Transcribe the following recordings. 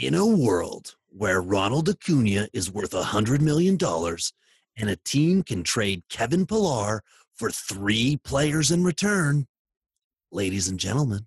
In a world where Ronald Acuna is worth a $100 million and a team can trade Kevin Pillar for three players in return, ladies and gentlemen,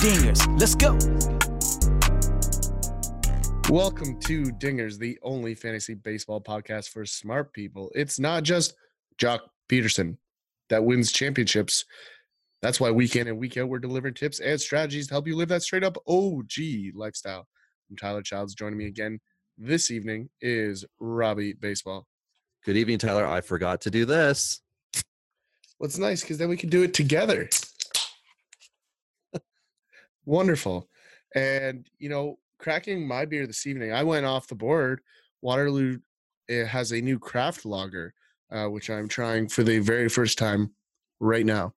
Dingers. Let's go. Welcome to Dingers, the only fantasy baseball podcast for smart people. It's not just Joc Pederson that wins championships. That's why week in and week out we're delivering tips and strategies to help you live that straight up OG lifestyle. I'm Tyler Childs. Joining me again this evening is Robbie Baseball. Good evening, Tyler. I forgot to do this. What's nice because then we can do it together. Wonderful. And you know, cracking my beer this evening, I went off the board. Waterloo it has a new craft lager, uh, which I'm trying for the very first time right now.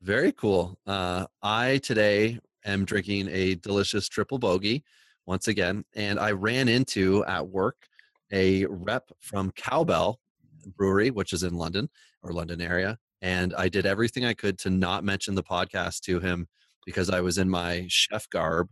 Very cool. Uh, I today am drinking a delicious triple bogey once again, and I ran into at work a rep from Cowbell Brewery, which is in London or London area, and I did everything I could to not mention the podcast to him because I was in my chef garb.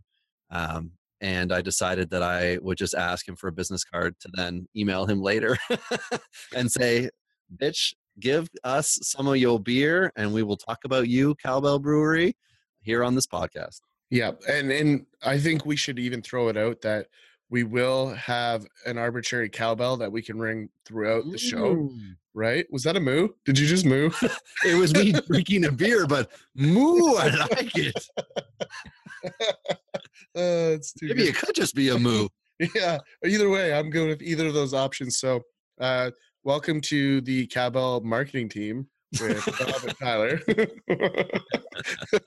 Um, and I decided that I would just ask him for a business card to then email him later and say, "Bitch, give us some of your beer, and we will talk about you, Cowbell Brewery, here on this podcast." Yeah, and and I think we should even throw it out that we will have an arbitrary cowbell that we can ring throughout the show. Ooh. Right? Was that a moo? Did you just moo? It was me drinking a beer, but moo, I like it. uh, it's too Maybe good. it could just be a moo. yeah either way i'm good with either of those options so uh welcome to the cowbell marketing team with bob and tyler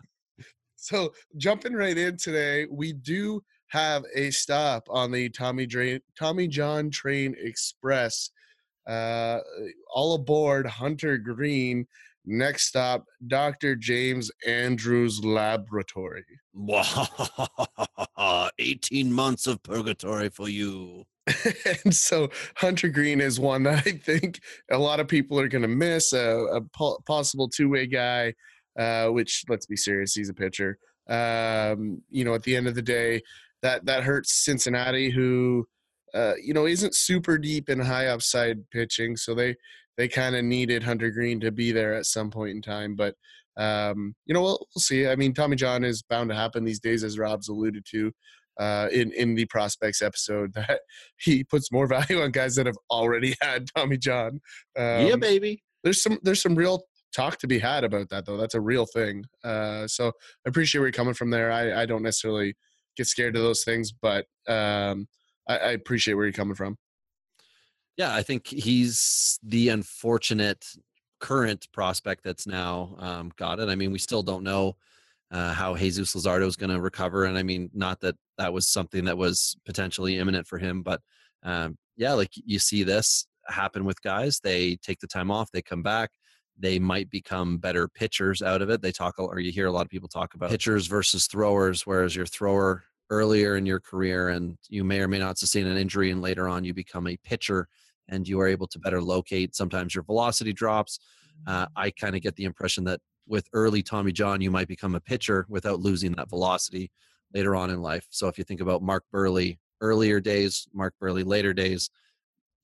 so jumping right in today we do have a stop on the tommy Drain, tommy john train express uh all aboard hunter greene next stop dr james andrews laboratory 18 months of purgatory for you. and so Hunter Greene is one that I think a lot of people are going to miss. A, a po- possible two-way guy, uh, which let's be serious, he's a pitcher. Um, you know, at the end of the day, that that hurts Cincinnati, who uh, you know isn't super deep in high upside pitching. So they they kind of needed Hunter Greene to be there at some point in time, but. Um, you know, we'll, we'll see. I mean, Tommy John is bound to happen these days, as Rob's alluded to uh, in in the prospects episode that he puts more value on guys that have already had Tommy John. Um, yeah, baby. there's some there's some real talk to be had about that though. That's a real thing. Uh, so I appreciate where you're coming from there. I, I don't necessarily get scared of those things, but um, I, I appreciate where you're coming from. Yeah, I think he's the unfortunate current prospect that's now um, got it. I mean, we still don't know uh, how Jesus Luzardo is going to recover, and I mean, not that that was something that was potentially imminent for him, but um, yeah, like you see this happen with guys. They take the time off, they come back, they might become better pitchers out of it. They talk, or you hear a lot of people talk about pitchers versus throwers, whereas your thrower earlier in your career and you may or may not sustain an injury and later on you become a pitcher and you are able to better locate sometimes your velocity drops. Uh, i kind of get the impression that with early tommy john you might become a pitcher without losing that velocity later on in life. So if you think about mark buehrle earlier days mark buehrle later days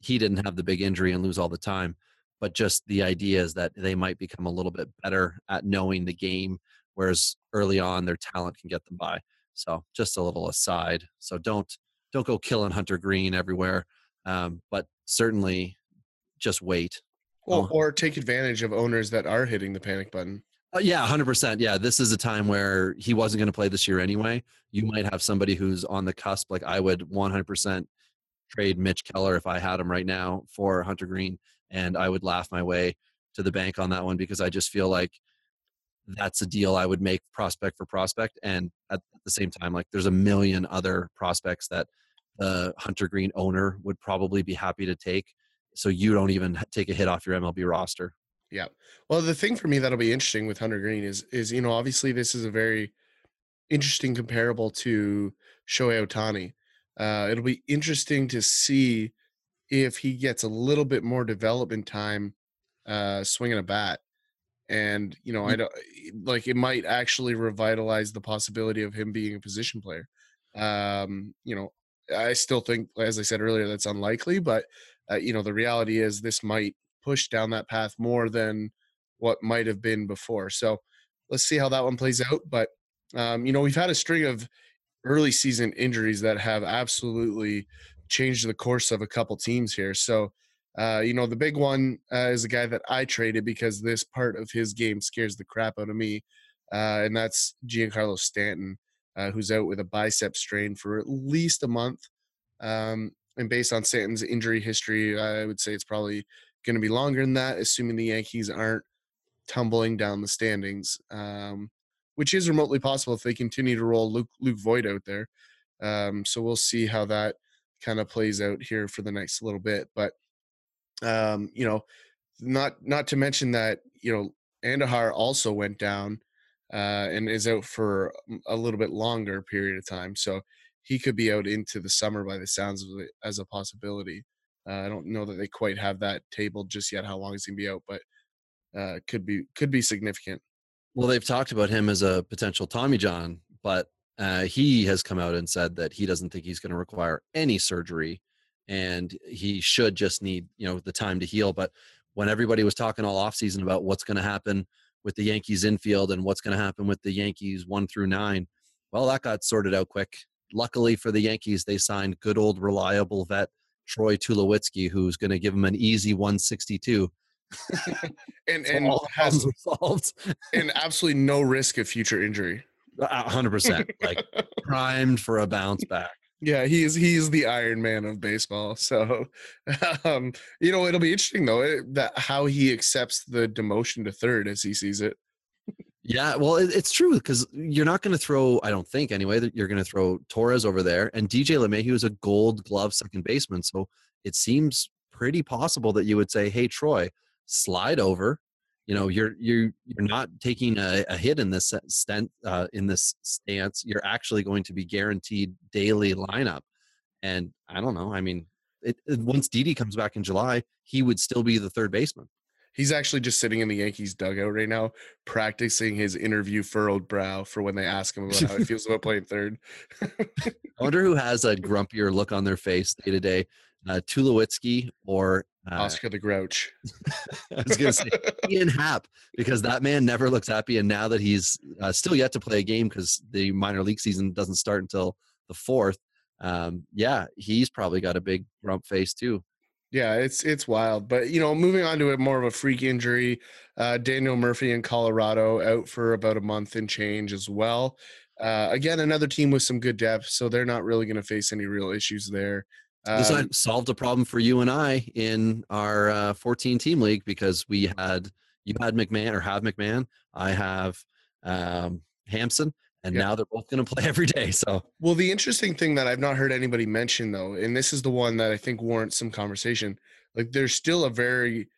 he didn't have the big injury and lose all the time but just the idea is that they might become a little bit better at knowing the game whereas early on their talent can get them by so just a little aside. So don't don't go killing Hunter Greene everywhere, um, but certainly just wait. Well, Oh. or take advantage of owners that are hitting the panic button. Uh, yeah, hundred percent. Yeah, this is a time where he wasn't going to play this year anyway. You might have somebody who's on the cusp. Like I would one hundred percent trade Mitch Keller if I had him right now for Hunter Greene, and I would laugh my way to the bank on that one because I just feel like that's a deal I would make prospect for prospect. And at the same time, like there's a million other prospects that the Hunter Greene owner would probably be happy to take. So you don't even take a hit off your MLB roster. Yeah. Well, the thing for me that'll be interesting with Hunter Greene is is you know obviously this is a very interesting comparable to Shohei Ohtani. Uh, it'll be interesting to see if he gets a little bit more development time uh, swinging a bat. And you know, I don't like it might actually revitalize the possibility of him being a position player. Um, you know, I still think, as I said earlier, that's unlikely. But uh, you know, the reality is this might push down that path more than what might have been before. So let's see how that one plays out. But um, you know, we've had a string of early season injuries that have absolutely changed the course of a couple teams here. So, uh, you know, the big one uh, is a guy that I traded because this part of his game scares the crap out of me, uh, and that's Giancarlo Stanton, uh, who's out with a bicep strain for at least a month. Um, and based on Stanton's injury history, I would say it's probably going to be longer than that, assuming the Yankees aren't tumbling down the standings. Um, which is remotely possible if they continue to roll Luke, Luke Voit out there. Um, so we'll see how that kind of plays out here for the next little bit. But um, you know, not not to mention that you know Andujar also went down uh, and is out for a little bit longer period of time. So he could be out into the summer by the sounds of it as a possibility. Uh, I don't know that they quite have that tabled just yet how long he's gonna be out, but uh, could be could be significant. Well, they've talked about him as a potential Tommy John, but uh, he has come out and said that he doesn't think he's going to require any surgery, and he should just need you know the time to heal. But when everybody was talking all offseason about what's going to happen with the Yankees infield and what's going to happen with the Yankees one through nine, well, that got sorted out quick. Luckily for the Yankees, they signed good old reliable vet Troy Tulowitzki, who's going to give them an easy 162 and and has resolved and absolutely no risk of future injury. Hundred percent, like primed for a bounce back. Yeah, he's he's the Iron Man of baseball. So, um, you know, it'll be interesting though eh, that how he accepts the demotion to third as he sees it. Yeah, well, it, it's true because you're not going to throw. I don't think anyway that you're going to throw Torres over there, and DJ LeMahieu is a Gold Glove second baseman. So it seems pretty possible that you would say, "Hey, Troy, slide over you know you're you're you're not taking a, a hit in this stent uh, in this stance. You're actually going to be guaranteed daily lineup. And i don't know i mean it, it, once Didi comes back in july he would still be the third baseman. He's actually just sitting in the yankees dugout right now practicing his interview furrowed brow for when they ask him about how he feels about playing third. I wonder who has a grumpier look on their face day to day uh, Tulowitzki or uh, Oscar the Grouch. I was going to say Ian Happ because that man never looks happy. And now that he's uh, still yet to play a game because the minor league season doesn't start until the fourth, um, yeah, he's probably got a big rump face too. Yeah, it's it's wild. But you know, moving on to a more of a freak injury, uh, Daniel Murphy in Colorado out for about a month and change as well. Uh, again, another team with some good depth, so they're not really going to face any real issues there. This um, solved a problem for you and I in our uh, 14 team league because we had you had McMahon or have McMahon, I have um, Hampson, and yep. now they're both going to play every day. So, well, the interesting thing that I've not heard anybody mention though, and this is the one that I think warrants some conversation. Like, there's still a very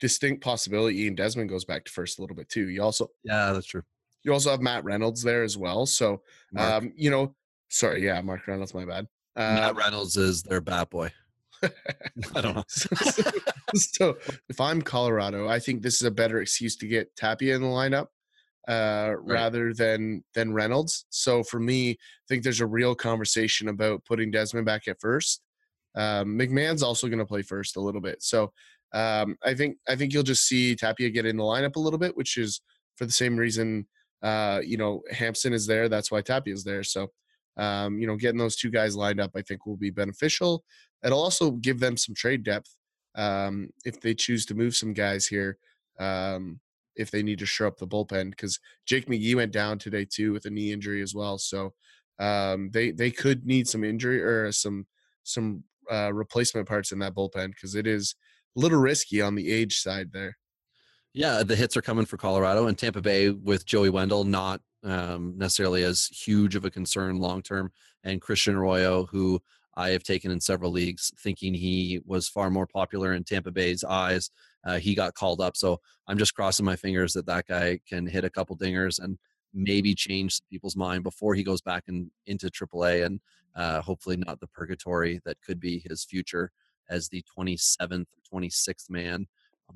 distinct possibility Ian Desmond goes back to first a little bit too. You also, yeah, that's true. You also have Matt Reynolds there as well. So, um, you know, sorry, yeah, Mark Reynolds, my bad. Matt um, Reynolds is their bat boy. I don't know. so if I'm Colorado, I think this is a better excuse to get Tapia in the lineup uh, right. rather than than Reynolds. So for me, I think there's a real conversation about putting Desmond back at first. Um, McMahon's also going to play first a little bit. So um, I think I think you'll just see Tapia get in the lineup a little bit, which is for the same reason. Uh, you know, Hampson is there. That's why Tapia is there. So um, you know, getting those two guys lined up, I think, will be beneficial. It'll also give them some trade depth um, if they choose to move some guys here. Um, if they need to shore up the bullpen, because Jake McGee went down today too with a knee injury as well. So um, they they could need some injury or some some uh, replacement parts in that bullpen because it is a little risky on the age side there. Yeah, the hits are coming for Colorado and Tampa Bay with Joey Wendle not um, necessarily as huge of a concern long term. And Christian Arroyo, who I have taken in several leagues, thinking he was far more popular in Tampa Bay's eyes. Uh, he got called up, so I'm just crossing my fingers that that guy can hit a couple dingers and maybe change people's mind before he goes back in, into AAA and uh, hopefully not the purgatory that could be his future as the 27th, or 26th man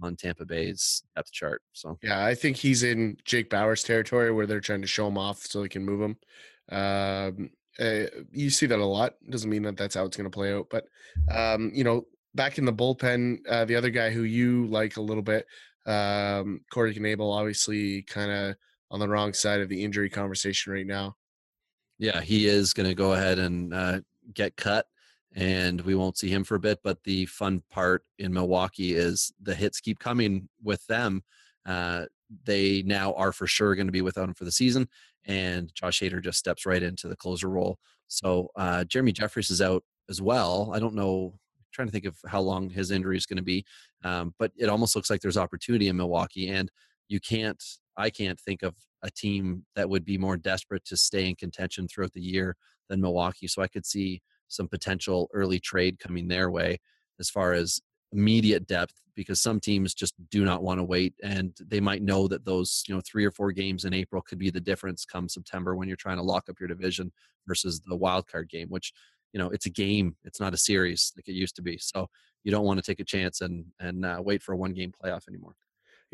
on Tampa Bay's depth chart. So yeah, I think he's in Jake Bauers territory where they're trying to show him off so they can move him. Um, uh, you see that a lot. Doesn't mean that that's how it's going to play out, but um, you know, back in the bullpen, uh, the other guy who you like a little bit, um, Corey Knebel, obviously kind of on the wrong side of the injury conversation right now. Yeah, he is going to go ahead and uh, get cut and we won't see him for a bit. But the fun part in Milwaukee is the hits keep coming with them. Uh, they now are for sure going to be without him for the season, and Josh Hader just steps right into the closer role. So uh, Jeremy Jeffress is out as well. I don't know. I'm trying to think of how long his injury is going to be, um, but it almost looks like there's opportunity in Milwaukee, and you can't. I can't think of a team that would be more desperate to stay in contention throughout the year than Milwaukee. So I could see some potential early trade coming their way as far as immediate depth because some teams just do not want to wait and they might know that those you know three or four games in april could be the difference come september when you're trying to lock up your division versus the wild card game which you know it's a game it's not a series like it used to be so you don't want to take a chance and and uh, wait for a one game playoff anymore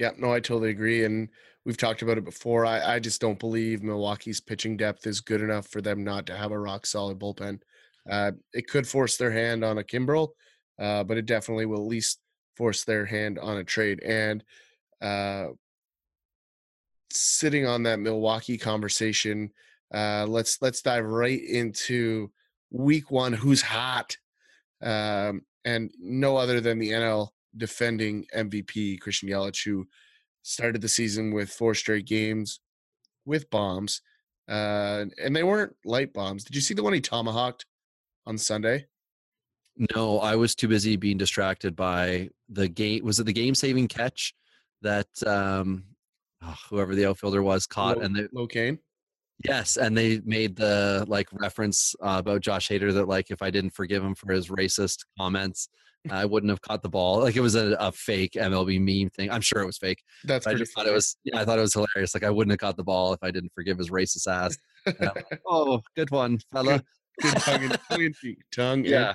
yeah, no, I totally agree. And we've talked about it before. I, I just don't believe Milwaukee's pitching depth is good enough for them not to have a rock solid bullpen. Uh, it could force their hand on a Kimbrel, uh, but it definitely will at least force their hand on a trade. And uh, sitting on that Milwaukee conversation, uh, let's let's dive right into Week One. Who's hot? Um, and no other than the NL defending MVP Christian Yelich, who started the season with four straight games with bombs, uh, and they weren't light bombs. Did you see the one he tomahawked on Sunday? No, I was too busy being distracted by the game. Was it the game-saving catch that um, oh, whoever the outfielder was caught Low, and they Locane? Yes, and they made the like reference uh, about Josh Hader that like if I didn't forgive him for his racist comments, I wouldn't have caught the ball. Like it was a, a fake MLB meme thing. I'm sure it was fake. That's I just funny. thought it was. Yeah, I thought it was hilarious. Like I wouldn't have caught the ball if I didn't forgive his racist ass. Like, oh, good one, fella. Good, tongue and tongue. Yeah.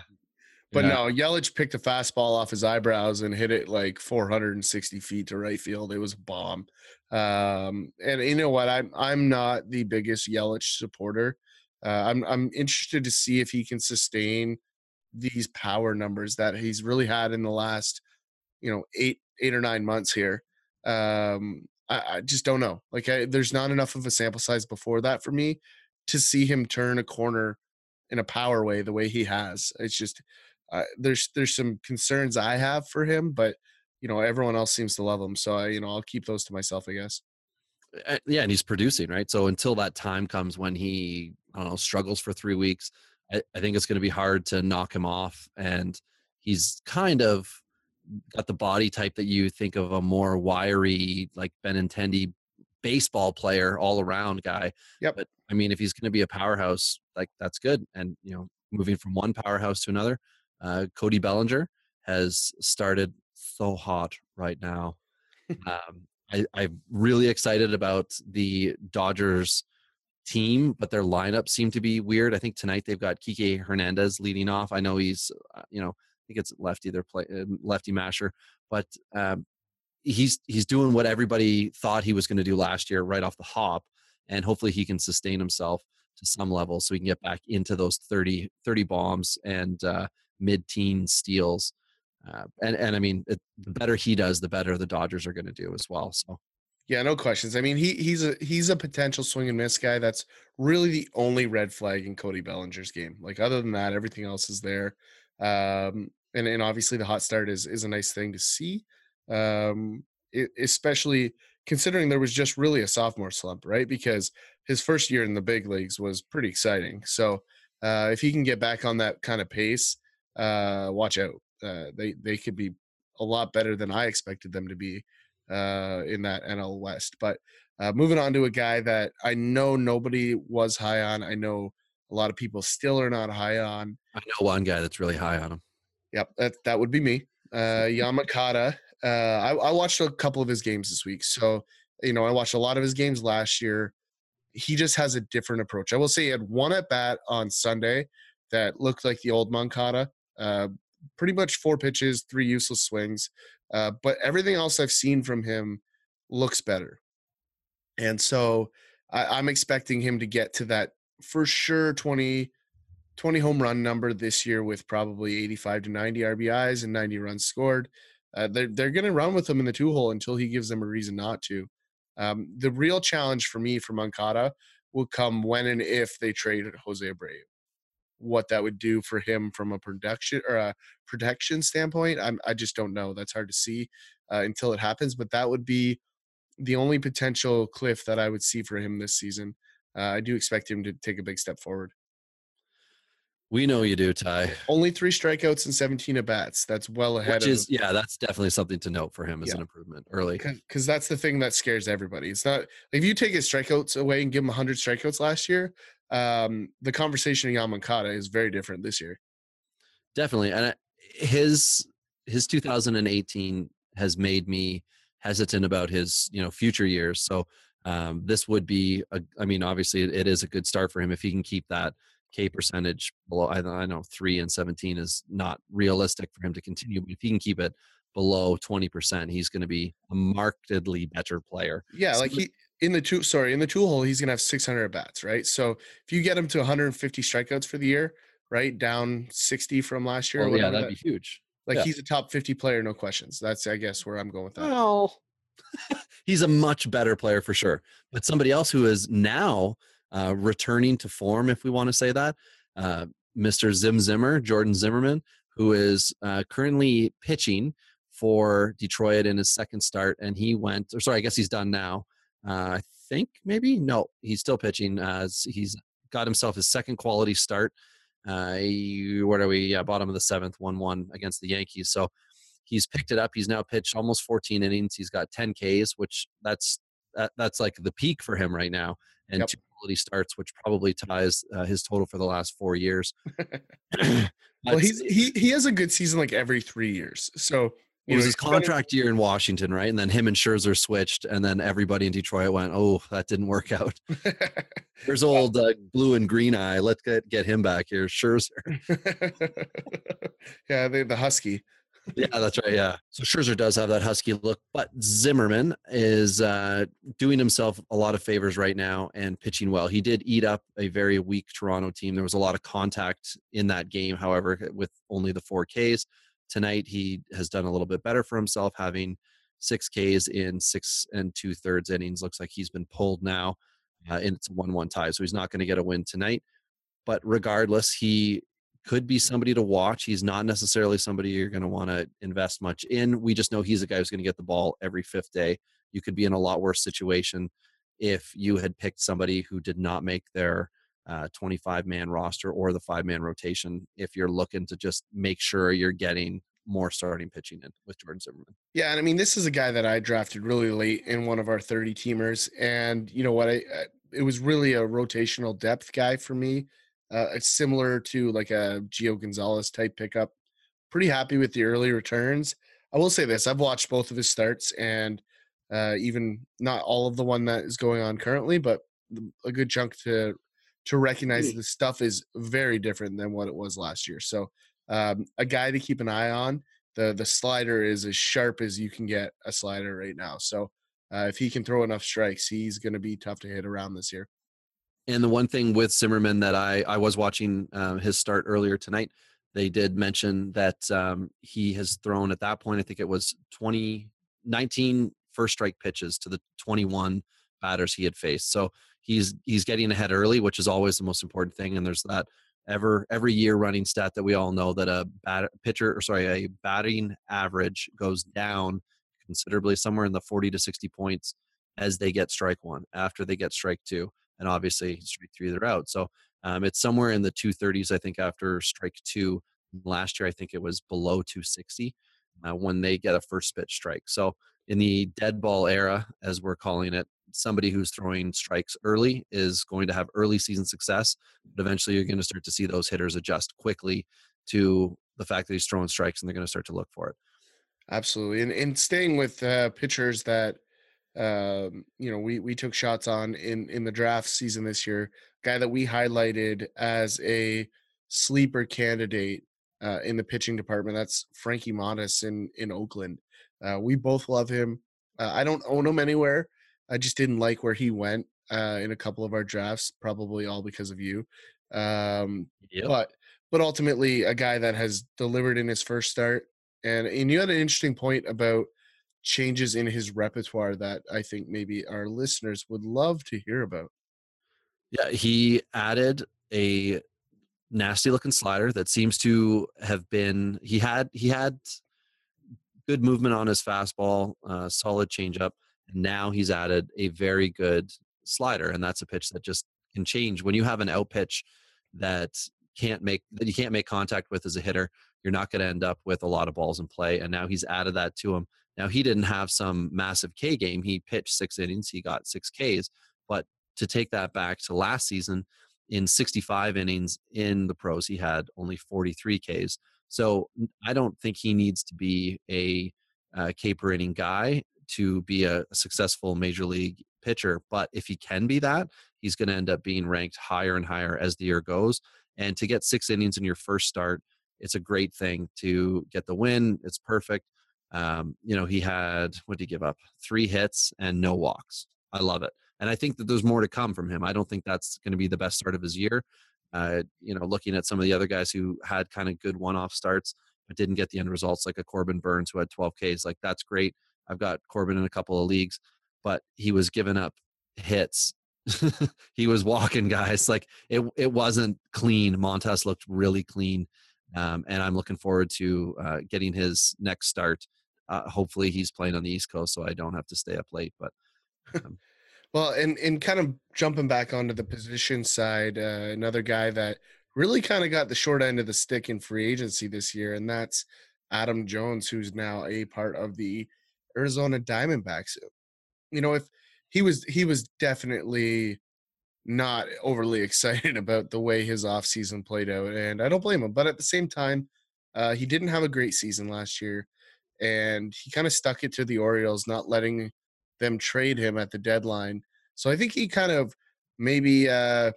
But yeah. no, Yelich picked a fastball off his eyebrows and hit it like 460 feet to right field. It was a bomb. Um, and you know what? I'm I'm not the biggest Yelich supporter. Uh, I'm I'm interested to see if he can sustain these power numbers that he's really had in the last, you know, eight eight or nine months here. Um, I, I just don't know. Like, I, there's not enough of a sample size before that for me to see him turn a corner in a power way the way he has. It's just uh, there's there's some concerns I have for him, but you know everyone else seems to love him, so I you know I'll keep those to myself, I guess. Yeah, and he's producing right. So until that time comes when he I don't know struggles for three weeks, I, I think it's going to be hard to knock him off. And he's kind of got the body type that you think of a more wiry like Benintendi baseball player all around guy. Yep. But I mean, if he's going to be a powerhouse, like that's good. And you know, moving from one powerhouse to another, uh, Cody Bellinger has started so hot right now. um, I, I'm really excited about the Dodgers team, but their lineup seemed to be weird. I think tonight they've got Kike Hernandez leading off. I know he's, uh, you know, I think it's lefty, their play, uh, lefty masher, but um, he's he's doing what everybody thought he was going to do last year, right off the hop, and hopefully he can sustain himself to some level so he can get back into those 30, 30 bombs and uh, mid-teen steals. Uh, and and I mean, it, the better he does, the better the Dodgers are going to do as well. So yeah, no questions. I mean, he he's a he's a potential swing and miss guy. That's really the only red flag in Cody Bellinger's game. Like other than that, everything else is there. Um, and and obviously the hot start is is a nice thing to see. Um, it, especially considering there was just really a sophomore slump, right? Because his first year in the big leagues was pretty exciting. So uh, if he can get back on that kind of pace, uh, watch out. Uh, they they could be a lot better than I expected them to be uh, in that NL West. But uh, moving on to a guy that I know nobody was high on. I know a lot of people still are not high on. I know one guy that's really high on him. Yep, that that would be me. Uh, Yoan Moncada. Uh, I, I watched a couple of his games this week, so you know I watched a lot of his games last year. He just has a different approach. I will say he had one at bat on Sunday that looked like the old Moncada. Uh, pretty much four pitches, three useless swings, uh, but everything else I've seen from him looks better. And so I, I'm expecting him to get to that for sure 20, 20 home run number this year with probably 85 to 90 RBIs and 90 runs scored. Uh, they're they're going to run with him in the two hole until he gives them a reason not to. Um, the real challenge for me for Moncada will come when and if they trade Jose Abreu. What that would do for him from a production or a protection standpoint, I'm, I just don't know. That's hard to see uh, until it happens. But that would be the only potential cliff that I would see for him this season. Uh, I do expect him to take a big step forward. We know you do, Ty. Only three strikeouts and 17 at bats. That's well ahead Which of is yeah, that's definitely something to note for him as Yeah. an improvement early. because that's the thing that scares everybody. It's not if you take his strikeouts away and give him 100 strikeouts last year, um, the conversation in Yoan Moncada is very different this year. Definitely. And his his 2018 has made me hesitant about his, you know, future years. So um, this would be a, I mean, obviously it is a good start for him if he can keep that K percentage below. I, I know three and 17 is not realistic for him to mm. continue, but if he can keep it below 20%, he's going to be a markedly better player. Yeah, So like he in the two sorry in the two hole he's gonna have 600 bats, right? So if you get him to 150 strikeouts for the year, right, down 60 from last year, Well, oh, yeah, that'd that- be huge. like yeah. he's a top 50 player, no questions. That's I guess where I'm going with that. Well, he's a much better player for sure. But somebody else who is now uh, returning to form, if we want to say that, uh, Mr. Zim Zimmer, Jordan Zimmermann, who is uh, currently pitching for Detroit in his second start, and he went. Or sorry, I guess he's done now. Uh, I think maybe no, he's still pitching. Uh, he's got himself his second quality start. Uh, he- what are we? Yeah, bottom of the seventh, one-one against the Yankees. So he's picked it up. He's now pitched almost 14 innings. He's got 10 Ks, which that's that, that's like the peak for him right now. And Yep. two quality starts, which probably ties uh, his total for the last four years. Well, he's he he has a good season like every three years. So it was his contract year in Washington, right? And then him and Scherzer switched, and then everybody in Detroit went, "Oh, that didn't work out." There's old uh, blue and green eye. Let's get get him back here, Scherzer. yeah, they, the husky. Yeah, that's right. Yeah. So Scherzer does have that husky look, but Zimmermann is uh, doing himself a lot of favors right now and pitching well. He did eat up a very weak Toronto team. There was a lot of contact in that game, however, with only the four Ks. Tonight, he has done a little bit better for himself, having six Ks in six and two thirds innings. Looks like he's been pulled now, uh, and it's a one-one tie, so he's not going to get a win tonight. But regardless, he could be somebody to watch. He's not necessarily somebody you're going to want to invest much in. We just know he's a guy who's going to get the ball every fifth day. You could be in a lot worse situation if you had picked somebody who did not make their uh, 25 man roster or the five man rotation. If you're looking to just make sure you're getting more starting pitching in with Jordan Zimmermann. Yeah, and I mean, this is a guy that I drafted really late in one of our 30 teamers, and you know what? I, I it was really a rotational depth guy for me. Uh, it's similar to like a Gio Gonzalez type pickup. Pretty happy with the early returns. I will say this: I've watched both of his starts, and uh, even not all of the one that is going on currently, but a good chunk to to recognize the stuff is very different than what it was last year. So, um, a guy to keep an eye on the the slider is as sharp as you can get a slider right now. So uh, if he can throw enough strikes, he's going to be tough to hit around this year. And the one thing with Zimmermann that I I was watching um, his start earlier tonight, they did mention that um, he has thrown at that point. I think it was 20, 19 first strike pitches to the 21 batters he had faced. So he's he's getting ahead early, which is always the most important thing. And there's that ever every year running stat that we all know that a bat, pitcher or sorry a batting average goes down considerably somewhere in the 40 to 60 points as they get strike one after they get strike two and obviously strike three they're out so um, it's somewhere in the 230s i think after strike two last year i think it was below 260 uh, when they get a first pitch strike so in the dead ball era as we're calling it somebody who's throwing strikes early is going to have early season success, but eventually you're going to start to see those hitters adjust quickly to the fact that he's throwing strikes and they're going to start to look for it. Absolutely. And, and staying with uh, pitchers that, um, you know, we, we took shots on in, in the draft season this year, guy that we highlighted as a sleeper candidate uh, in the pitching department. That's Frankie Montas in, in Oakland. Uh, we both love him. Uh, I don't own him anywhere. I just didn't like where he went uh, in a couple of our drafts, probably all because of you. Um, yep. But but ultimately, a guy that has delivered in his first start. And and you had an interesting point about changes in his repertoire that I think maybe our listeners would love to hear about. Yeah, he added a nasty looking slider that seems to have been he had he had good movement on his fastball, uh, solid changeup. And now he's added a very good slider, and that's a pitch that just can change when you have an out pitch that can't make that you can't make contact with as a hitter. You're not going to end up with a lot of balls in play. And now he's added that to him. Now he didn't have some massive K game. He pitched six innings. He got six Ks. But to take that back to last season, in 65 innings in the pros, he had only 43 Ks. So I don't think he needs to be a, uh, a K per inning guy to be a successful major league pitcher. But if he can be that, he's going to end up being ranked higher and higher as the year goes. And to get six innings in your first start, it's a great thing to get the win. It's perfect. Um, you know, he had what did he give up? Three hits and no walks. I love it. And I think that there's more to come from him. I don't think that's going to be the best start of his year. Uh, you know, looking at some of the other guys who had kind of good one-off starts but didn't get the end results, like a Corbin Burnes who had 12 Ks. Like that's great. I've got Corbin in a couple of leagues, but he was giving up hits. he was walking guys. Like it, it wasn't clean. Montas looked really clean. Um, and I'm looking forward to uh, getting his next start. Uh, hopefully, he's playing on the East Coast, so I don't have to stay up late. But um, well, and and kind of jumping back onto the position side, uh, another guy that really kind of got the short end of the stick in free agency this year, and that's Adam Jones, who's now a part of the Arizona Diamondbacks. You know, if he was he was definitely not overly excited about the way his offseason played out, and I don't blame him. But at the same time, uh, he didn't have a great season last year, and he kind of stuck it to the Orioles, not letting them trade him at the deadline. So I think he kind of maybe uh,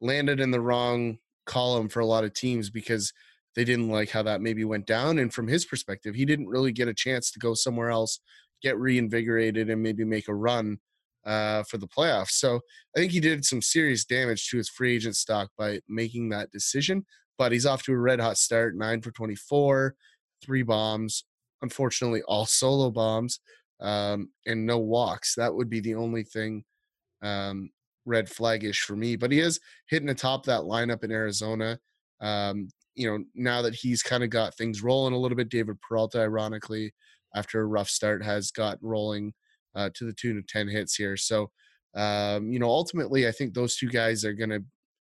landed in the wrong column for a lot of teams because they didn't like how that maybe went down. And from his perspective, he didn't really get a chance to go somewhere else, get reinvigorated, and maybe make a run uh, for the playoffs. So I think he did some serious damage to his free agent stock by making that decision. But he's off to a red hot start nine for 24, three bombs. Unfortunately, all solo bombs um, and no walks. That would be the only thing um, red flagish for me. But he is hitting atop that lineup in Arizona. Um, you know, now that he's kind of got things rolling a little bit, David Peralta, ironically, after a rough start, has got rolling uh, to the tune of 10 hits here. So, um, you know, ultimately, I think those two guys are going to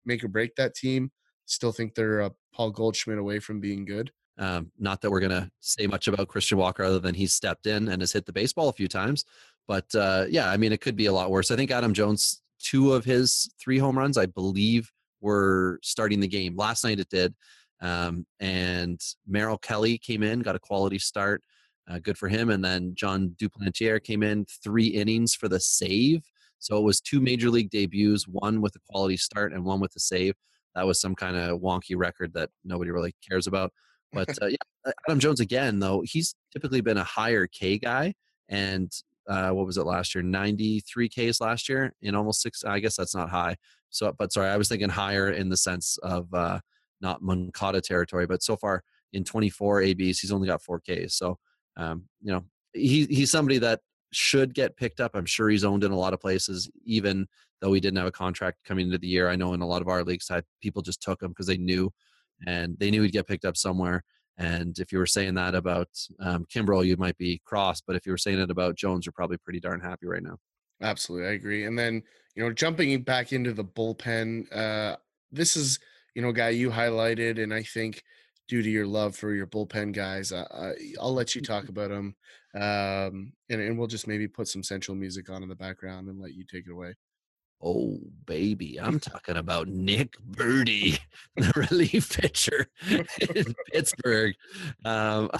make or break that team. Still think they're a Paul Goldschmidt away from being good. Um, not that we're going to say much about Christian Walker other than he's stepped in and has hit the baseball a few times. But uh, yeah, I mean, it could be a lot worse. I think Adam Jones, two of his three home runs, I believe, were starting the game. Last night it did. Um, and Merrill Kelly came in, got a quality start. Uh, good for him. And then Jon Duplantier came in three innings for the save. So it was two major league debuts, one with a quality start and one with a save. That was some kind of wonky record that nobody really cares about. But uh, yeah, Adam Jones again, though he's typically been a higher K guy, and uh, what was it last year? 93 Ks last year in almost six. I guess that's not high. So, but sorry, I was thinking higher in the sense of uh, not Moncada territory. But so far in 24 ABs, he's only got four Ks. So, um, you know, he, he's somebody that should get picked up. I'm sure he's owned in a lot of places, even though he didn't have a contract coming into the year. I know in a lot of our leagues, people just took him because they knew and they knew he'd get picked up somewhere. And if you were saying that about um, Kimbrel, you might be cross. But if you were saying it about Jones, you're probably pretty darn happy right now. Absolutely, I agree. And then you know, jumping back into the bullpen, uh, this is you know, guy you highlighted, and I think due to your love for your bullpen guys. Uh, I'll let you talk about them, um, and, and we'll just maybe put some central music on in the background and let you take it away. Oh baby, I'm talking about Nick Burdi, the relief pitcher in Pittsburgh. Um,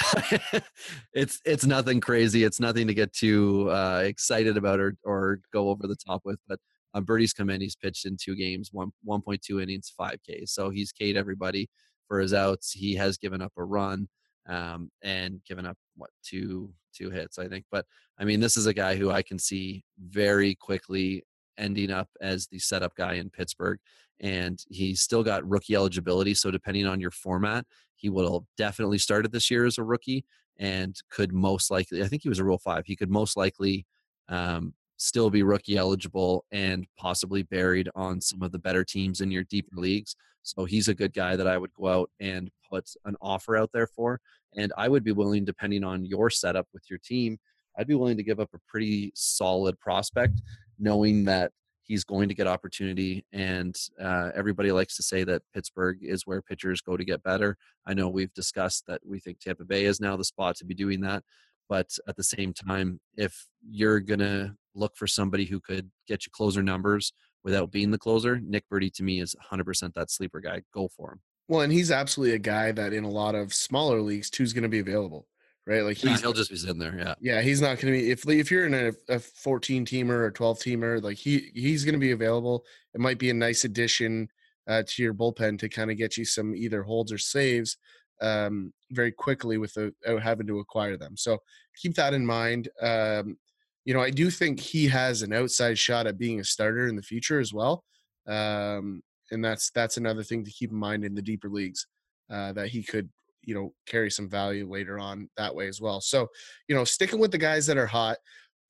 it's it's nothing crazy. It's nothing to get too uh, excited about or or go over the top with. But um, Burdi's come in. He's pitched in two games, one 1.2 innings, 5K. So he's K'd everybody for his outs. He has given up a run um, and given up what two two hits, I think. But I mean, this is a guy who I can see very quickly ending up as the setup guy in Pittsburgh. And he's still got rookie eligibility. So, depending on your format, he will definitely started this year as a rookie and could most likely, I think he was a Rule 5, he could most likely um, still be rookie eligible and possibly buried on some of the better teams in your deeper leagues. So, he's a good guy that I would go out and put an offer out there for. And I would be willing, depending on your setup with your team, I'd be willing to give up a pretty solid prospect knowing that he's going to get opportunity. And uh, everybody likes to say that Pittsburgh is where pitchers go to get better. I know we've discussed that we think Tampa Bay is now the spot to be doing that. But at the same time, if you're going to look for somebody who could get you closer numbers without being the closer, Nick Burdi to me is 100% that sleeper guy. Go for him. Well, and he's absolutely a guy that in a lot of smaller leagues two's going to be available right? Like he's, he'll just be sitting there. Yeah. Yeah. He's not going to be, if, if you're in a, a 14 teamer or 12 teamer, like he, he's going to be available. It might be a nice addition uh, to your bullpen to kind of get you some either holds or saves um, very quickly without having to acquire them. So keep that in mind. Um, you know, I do think he has an outside shot at being a starter in the future as well. Um, and that's that's another thing to keep in mind in the deeper leagues uh, that he could you know carry some value later on that way as well. So you know sticking with the guys that are hot.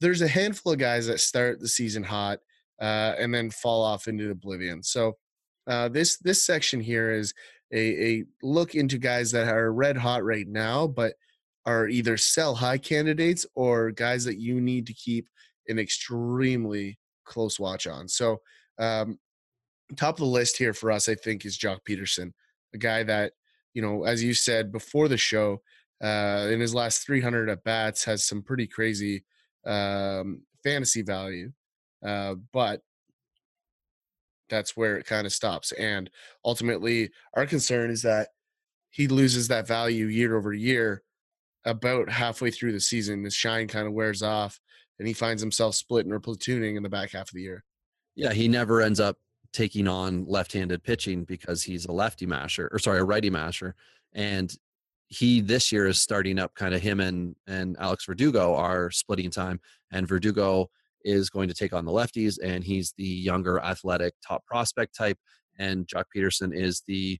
There's a handful of guys that start the season hot uh, and then fall off into oblivion. So uh, this this section here is a, a look into guys that are red hot right now, but are either sell high candidates or guys that you need to keep an extremely close watch on. So, um, top of the list here for us, I think, is Joc Pederson, a guy that you know, as you said before the show, uh, in his last 300 at bats, has some pretty crazy um, fantasy value, uh, but that's where it kind of stops. And ultimately, our concern is that he loses that value year over year. About halfway through the season, his shine kind of wears off, and he finds himself splitting or platooning in the back half of the year. Yeah, he never ends up taking on left-handed pitching because he's a lefty masher or sorry a righty masher and he this year is starting up kind of him and and Alex Verdugo are splitting time and Verdugo is going to take on the lefties and he's the younger athletic top prospect type and Joc Pederson is the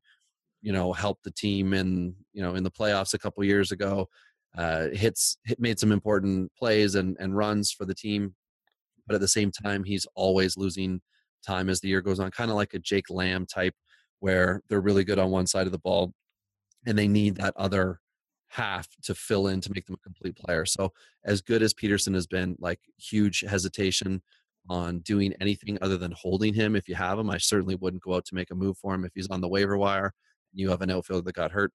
you know helped the team in you know in the playoffs a couple years ago uh, hits hit, made some important plays and and runs for the team but at the same time he's always losing time as the year goes on, kind of like a Jake Lamb type, where they're really good on one side of the ball and they need that other half to fill in to make them a complete player. So, as good as Pederson has been, like huge hesitation on doing anything other than holding him. If you have him, I certainly wouldn't go out to make a move for him. If he's on the waiver wire and you have an outfielder that got hurt,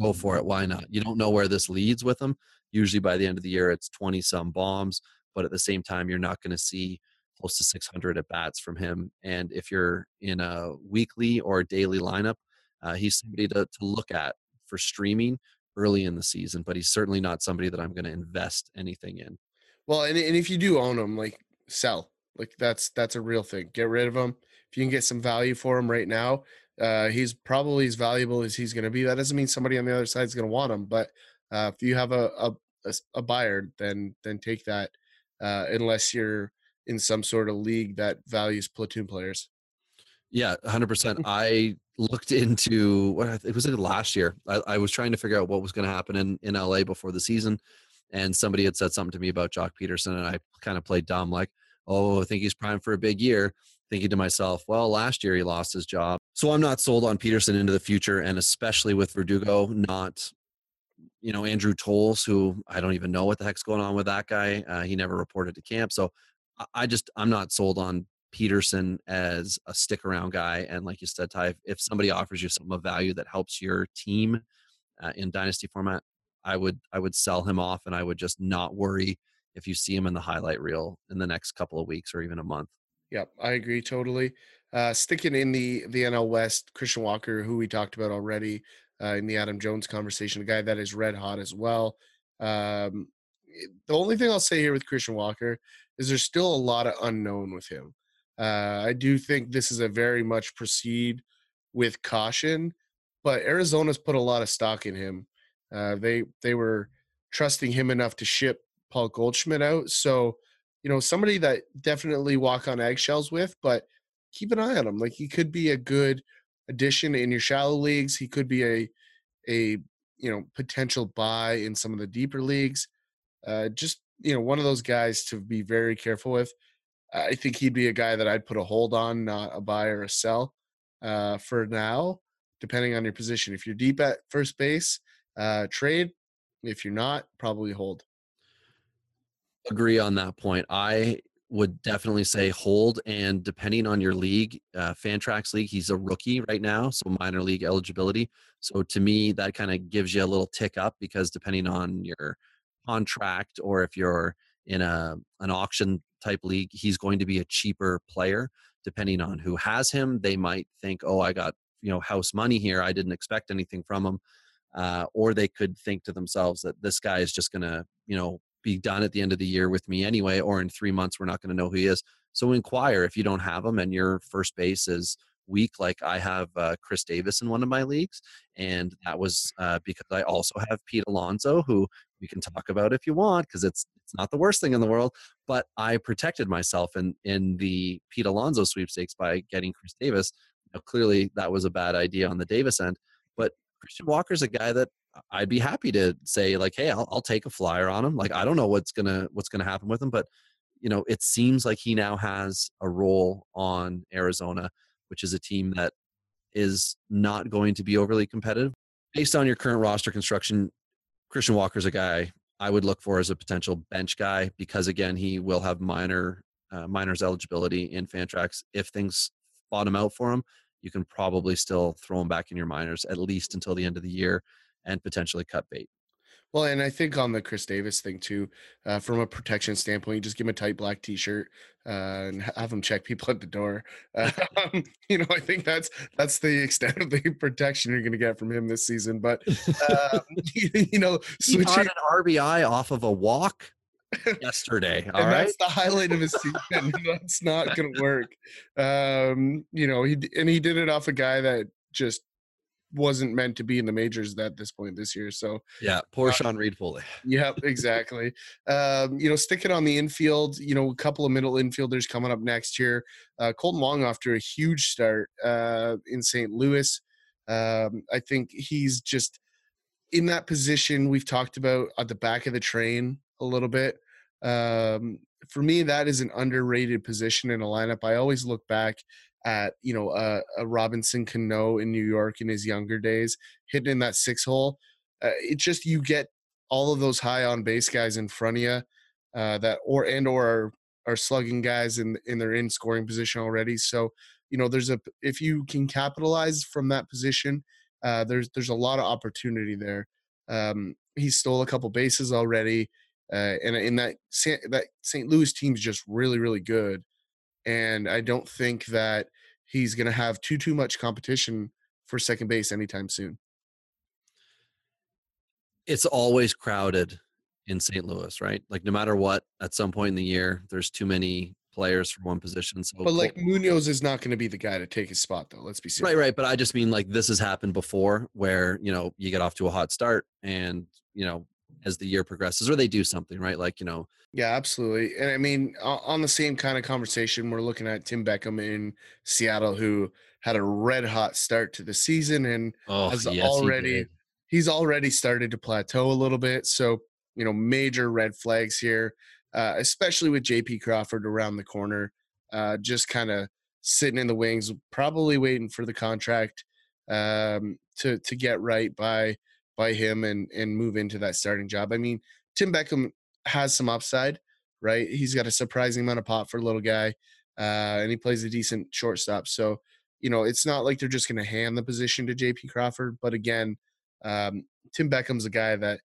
go for it. Why not? You don't know where this leads with him. Usually by the end of the year, it's 20 some bombs, but at the same time, you're not going to see close to 600 at bats from him. And if you're in a weekly or daily lineup, uh, he's somebody to, to look at for streaming early in the season, but he's certainly not somebody that I'm going to invest anything in. Well, and, and if you do own him, like sell, like that's that's a real thing. Get rid of him. If you can get some value for him right now, uh, he's probably as valuable as he's going to be. That doesn't mean somebody on the other side is going to want him, but uh, if you have a, a a buyer, then then take that. Uh, unless you're in some sort of league that values platoon players. Yeah, 100%. I looked into what it was it last year. I, I was trying to figure out what was going to happen in, in LA before the season. And somebody had said something to me about Joc Pederson, and I kind of played dumb, like, oh, I think he's primed for a big year. Thinking to myself, well, last year he lost his job. So I'm not sold on Pederson into the future, and especially with Verdugo, not you know Andrew Toles, who I don't even know what the heck's going on with that guy. Uh, he never reported to camp, so I just I'm not sold on Pederson as a stick around guy. And like you said, Ty, if somebody offers you some of value that helps your team uh, in dynasty format, I would I would sell him off, and I would just not worry if you see him in the highlight reel in the next couple of weeks or even a month. Yep, I agree totally. Uh, sticking in the the NL West, Christian Walker, who we talked about already uh, in the Adam Jones conversation, a guy that is red hot as well. Um, the only thing I'll say here with Christian Walker is there's still a lot of unknown with him. Uh, I do think this is a very much proceed with caution, but Arizona's put a lot of stock in him. Uh, they they were trusting him enough to ship Paul Goldschmidt out, so you know somebody that definitely walk on eggshells with, but keep an eye on him. Like he could be a good addition in your shallow leagues. He could be a a you know potential buy in some of the deeper leagues. Uh, just you know one of those guys to be very careful with. I think he'd be a guy that I'd put a hold on, not a buy or a sell uh, for now, depending on your position. If you're deep at first base, uh, trade. If you're not, probably hold. Agree on that point. I would definitely say hold. And depending on your league, uh, Fantrax league, he's a rookie right now, so minor league eligibility. So to me, that kind of gives you a little tick up because depending on your contract or if you're in a an auction type league, he's going to be a cheaper player. Depending on who has him, they might think, "Oh, I got you know house money here. I didn't expect anything from him," uh, or they could think to themselves that this guy is just going to you know be done at the end of the year with me anyway, or in three months we're not going to know who he is. So inquire if you don't have him and your first base is weak. like I have uh, Chris Davis in one of my leagues, and that was uh, because I also have Pete Alonso, who we can talk about if you want, because it's it's not the worst thing in the world. But I protected myself in in the Pete Alonso sweepstakes by getting Chris Davis. Now, clearly, that was a bad idea on the Davis end, but Christian Walker's a guy that I'd be happy to say like, hey, I'll, I'll take a flyer on him. Like I don't know what's gonna what's gonna happen with him, but you know, it seems like he now has a role on Arizona which is a team that is not going to be overly competitive. Based on your current roster construction, Christian Walker's a guy I would look for as a potential bench guy because again, he will have minor uh, minors eligibility in Fantrax. If things bottom out for him, you can probably still throw him back in your minors at least until the end of the year and potentially cut bait. Well, and I think on the Chris Davis thing too, uh, from a protection standpoint, you just give him a tight black T-shirt uh, and have him check people at the door. Um, you know, I think that's that's the extent of the protection you're going to get from him this season. But uh, you know, switching he an RBI off of a walk yesterday. and right? that's the highlight of his season. that's not going to work. Um, you know, he and he did it off a guy that just wasn't meant to be in the majors at this point this year. So yeah, poor uh, Sean Reid Foley. Yep, exactly. um, you know, stick it on the infield, you know, a couple of middle infielders coming up next year. Uh, Kolten Wong off to a huge start uh, in St. Louis. Um, I think he's just in that position we've talked about at the back of the train a little bit. Um, for me, that is an underrated position in a lineup. I always look back at you know a, a Robinson Cano in New York in his younger days, hitting in that six hole. Uh, it just you get all of those high on base guys in front of you uh, that or and or are, are slugging guys in in their in scoring position already. So you know there's a if you can capitalize from that position, uh, there's there's a lot of opportunity there. Um, he stole a couple bases already, uh, and in that that St. Louis team's just really really good and I don't think that he's going to have too too much competition for second base anytime soon. It's always crowded in St. Louis, right? Like no matter what, at some point in the year, there's too many players for one position. So, but like Munoz is not going to be the guy to take his spot, though. Let's be serious. Right, right. But I just mean like this has happened before, where you know you get off to a hot start, and you know as the year progresses or they do something right? Like you know yeah absolutely and i mean on the same kind of conversation we're looking at tim beckham in seattle who had a red hot start to the season and oh, has yes, already he he's already started to plateau a little bit so you know major red flags here uh, especially with jp crawford around the corner uh, just kind of sitting in the wings probably waiting for the contract um, to to get right by by him and and move into that starting job. I mean, Tim Beckham has some upside, right? He's got a surprising amount of pop for a little guy, uh, and he plays a decent shortstop. So, you know, it's not like they're just going to hand the position to J.P. Crawford. But again, um, Tim Beckham's a guy that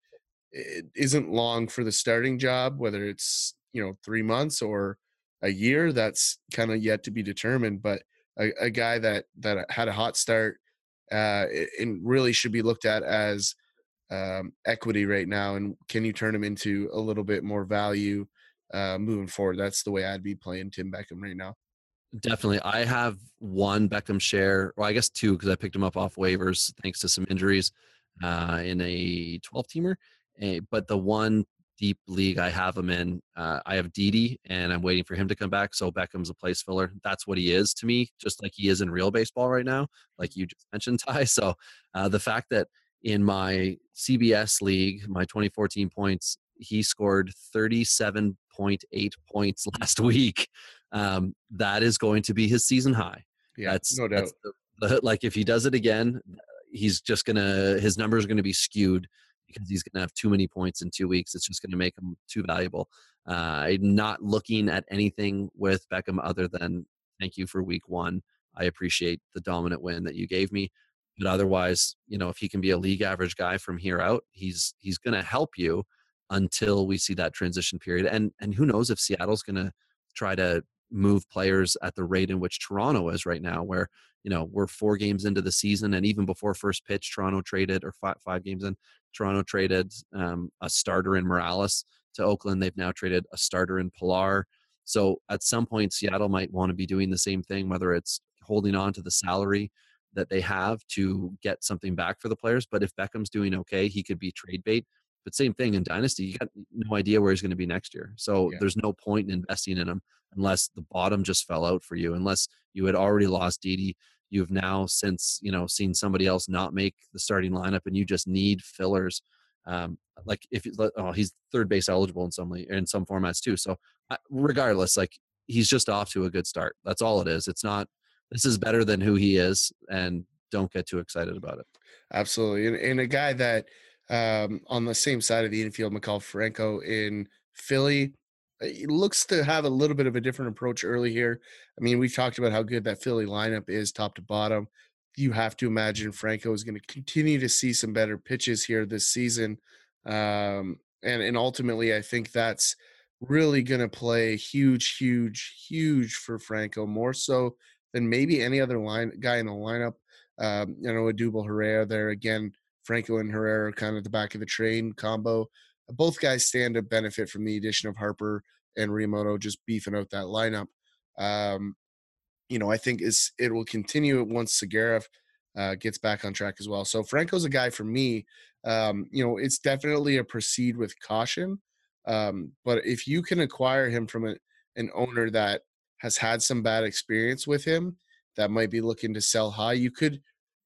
isn't long for the starting job, whether it's you know three months or a year. That's kind of yet to be determined. But a, a, guy that that had a hot start uh, and really should be looked at as um, equity right now. And can you turn him into a little bit more value uh, moving forward? That's the way I'd be playing Tim Beckham right now. Definitely. I have one Beckham share, well, I guess two because I picked him up off waivers thanks to some injuries uh, in a 12 teamer. Eh, but the one deep league I have him in, uh, I have Didi and I'm waiting for him to come back. So Beckham's a place filler. That's what he is to me, just like he is in real baseball right now, like you just mentioned, Ty. So uh, the fact that in my CBS league, my 2014 points, he scored 37.8 points last week. Um, that is going to be his season high. Yeah, that's no doubt. That's the, like if he does it again, he's just gonna his numbers are gonna be skewed because he's gonna have too many points in two weeks. It's just gonna make him too valuable. Uh, I'm not looking at anything with Beckham other than thank you for week one. I appreciate the dominant win that you gave me. But otherwise, you know, if he can be a league average guy from here out, he's he's going to help you until we see that transition period. And and who knows if Seattle's going to try to move players at the rate in which Toronto is right now, where you know we're four games into the season, and even before first pitch, Toronto traded or five, five games in, Toronto traded um, a starter in Morales to Oakland. They've now traded a starter in Pillar. So at some point, Seattle might want to be doing the same thing, whether it's holding on to the salary that they have to get something back for the players. But if Beckham's doing okay, he could be trade bait. But same thing in Dynasty, you got no idea where he's going to be next year. So yeah. there's no point in investing in him unless the bottom just fell out for you, unless you had already lost Didi. You've now since you know seen somebody else not make the starting lineup, and you just need fillers. Um, like if oh, he's third base eligible in some in some formats too. So regardless, like he's just off to a good start. That's all it is. It's not this is better than who he is, and don't get too excited about it. Absolutely, and, and a guy that um, on the same side of the infield, Maikel Franco in Philly. Uh, looks to have a little bit of a different approach early here. I mean, we've talked about how good that Philly lineup is top to bottom. You have to imagine Franco is going to continue to see some better pitches here this season. Um, and, and ultimately, I think that's really going to play huge, huge, huge for Franco, more so than maybe any other line guy in the lineup. Um, you know, Odubel Herrera there again. Franco and Herrera kind of the back of the train combo. Both guys stand to benefit from the addition of Harper and Realmuto just beefing out that lineup. Um, you know, I think is it will continue once Segura uh, gets back on track as well. So Franco's a guy for me. Um, you know, it's definitely a proceed with caution. Um, but if you can acquire him from a, an owner that has had some bad experience with him that might be looking to sell high, you could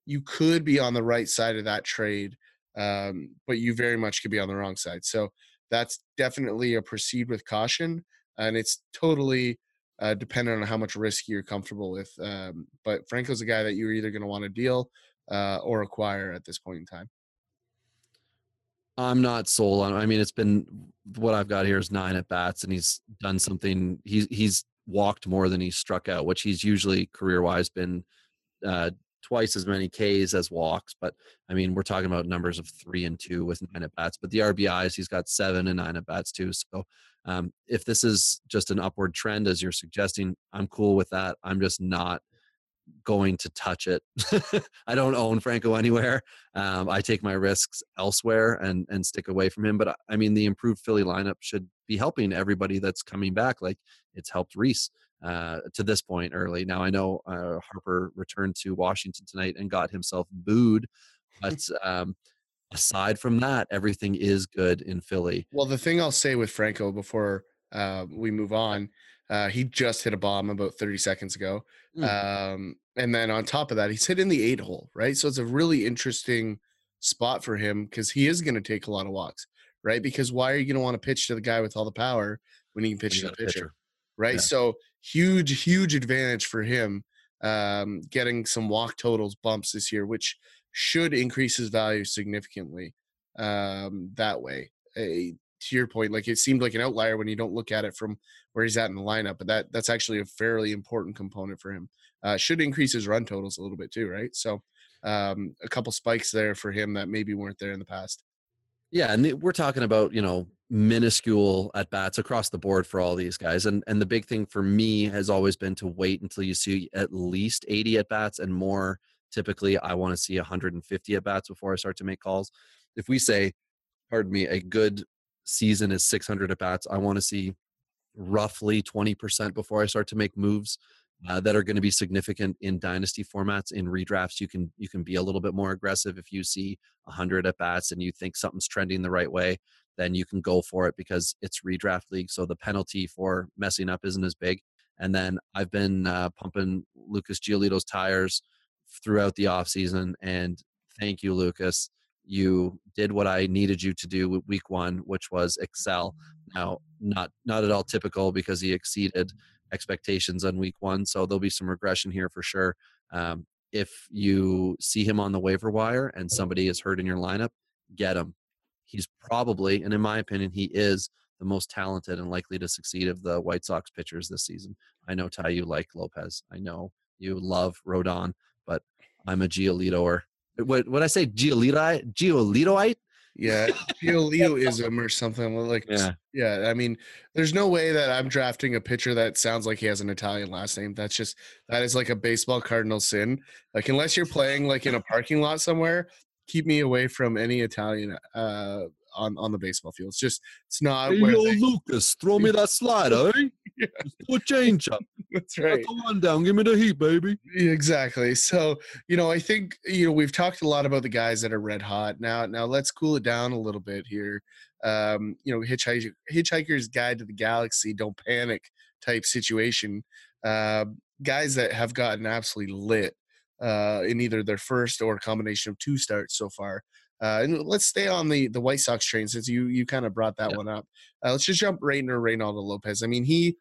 you could be on the right side of that trade, um, but you very much could be on the wrong side. So that's definitely a proceed with caution, and it's totally uh, dependent on how much risk you're comfortable with. Um, but Franco's a guy that you're either going to want to deal uh, or acquire at this point in time. I'm not sold on. I mean, it's been what I've got here is nine at bats, and he's done something. He's he's walked more than he's struck out, which he's usually career wise been uh, twice as many Ks as walks. But I mean, we're talking about numbers of three and two with nine at bats. But the RBIs, he's got seven and nine at bats too. So um, if this is just an upward trend, as you're suggesting, I'm cool with that. I'm just not going to touch it. I don't own Franco anywhere. Um, I take my risks elsewhere and and stick away from him. But uh, I mean, the improved Philly lineup should be helping everybody that's coming back. Like it's helped Rhys uh, to this point early. Now I know uh, Harper returned to Washington tonight and got himself booed, but um, aside from that, everything is good in Philly. Well, the thing I'll say with Franco before uh, we move on uh, he just hit a bomb about 30 seconds ago. Mm. Um, and then on top of that, he's hitting the eight hole, right? So it's a really interesting spot for him because he is going to take a lot of walks, right? Because why are you going to want to pitch to the guy with all the power when you can pitch to the pitcher, pitcher, right? Yeah. So huge, huge advantage for him um, getting some walk totals bumps this year, which should increase his value significantly um, that way. A, to your point, like it seemed like an outlier when you don't look at it from where he's at in the lineup, but that that's actually a fairly important component for him. Uh, should increase his run totals a little bit too, right? So, um, a couple spikes there for him that maybe weren't there in the past. Yeah, and we're talking about you know minuscule at bats across the board for all these guys, and and the big thing for me has always been to wait until you see at least 80 at bats and more. Typically, I want to see 150 at bats before I start to make calls. If we say, pardon me, a good season is 600 at bats, I want to see roughly 20% before I start to make moves uh, that are going to be significant in dynasty formats. In redrafts, you can you can be a little bit more aggressive if you see 100 at bats and you think something's trending the right way. Then you can go for it because it's redraft league, so the penalty for messing up isn't as big. And then I've been uh, pumping Lucas Giolito's tires throughout the offseason, and thank you, Lucas. You did what I needed you to do with week one, which was excel. Now, not not at all typical because he exceeded expectations on week one. So there'll be some regression here for sure. Um, if you see him on the waiver wire and somebody is hurt in your lineup, get him. He's probably, and in my opinion, he is the most talented and likely to succeed of the White Sox pitchers this season. I know Ty, you like Lopez. I know you love Rodon, but I'm a Giolitoer. What what I say, Giolito, Giolitoite? Yeah, Giolitoism or something like Yeah. yeah. I mean, there's no way that I'm drafting a pitcher that sounds like he has an Italian last name. That's just that is like a baseball cardinal sin. Like unless you're playing like in a parking lot somewhere, keep me away from any Italian uh on on the baseball field. It's just it's not Hey, yo, they- Lucas, throw me that slider, eh? Yeah. Just throw a up. that's right. the one down. Give me the heat, baby. Exactly. So, you know, I think, you know, we've talked a lot about the guys that are red hot. Now, now let's cool it down a little bit here. Um, you know, Hitchhiker, Hitchhiker's Guide to the Galaxy, don't panic type situation. Uh, guys that have gotten absolutely lit uh, in either their first or a combination of two starts so far. Uh, and let's stay on the the White Sox train since you you kind of brought that Yeah. one up. Uh, let's just jump right into Reynaldo Lopez. I mean, he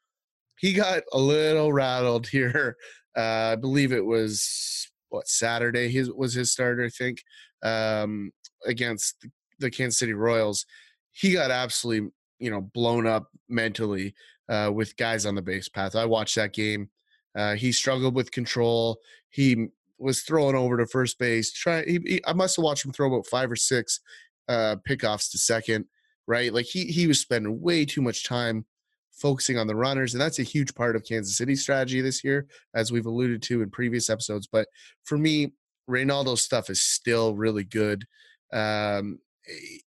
he got a little rattled here. Uh, I believe it was what Saturday. His was his starter, I think, um, against the, the Kansas City Royals. He got absolutely you know blown up mentally uh, with guys on the base path. I watched that game. Uh, he struggled with control. He was throwing over to first base. Try. He, he, I must have watched him throw about five or six uh, pickoffs to second. Right, like he he was spending way too much time focusing on the runners, and that's a huge part of Kansas City's strategy this year, as we've alluded to in previous episodes. But for me, Reynaldo's stuff is still really good. Um,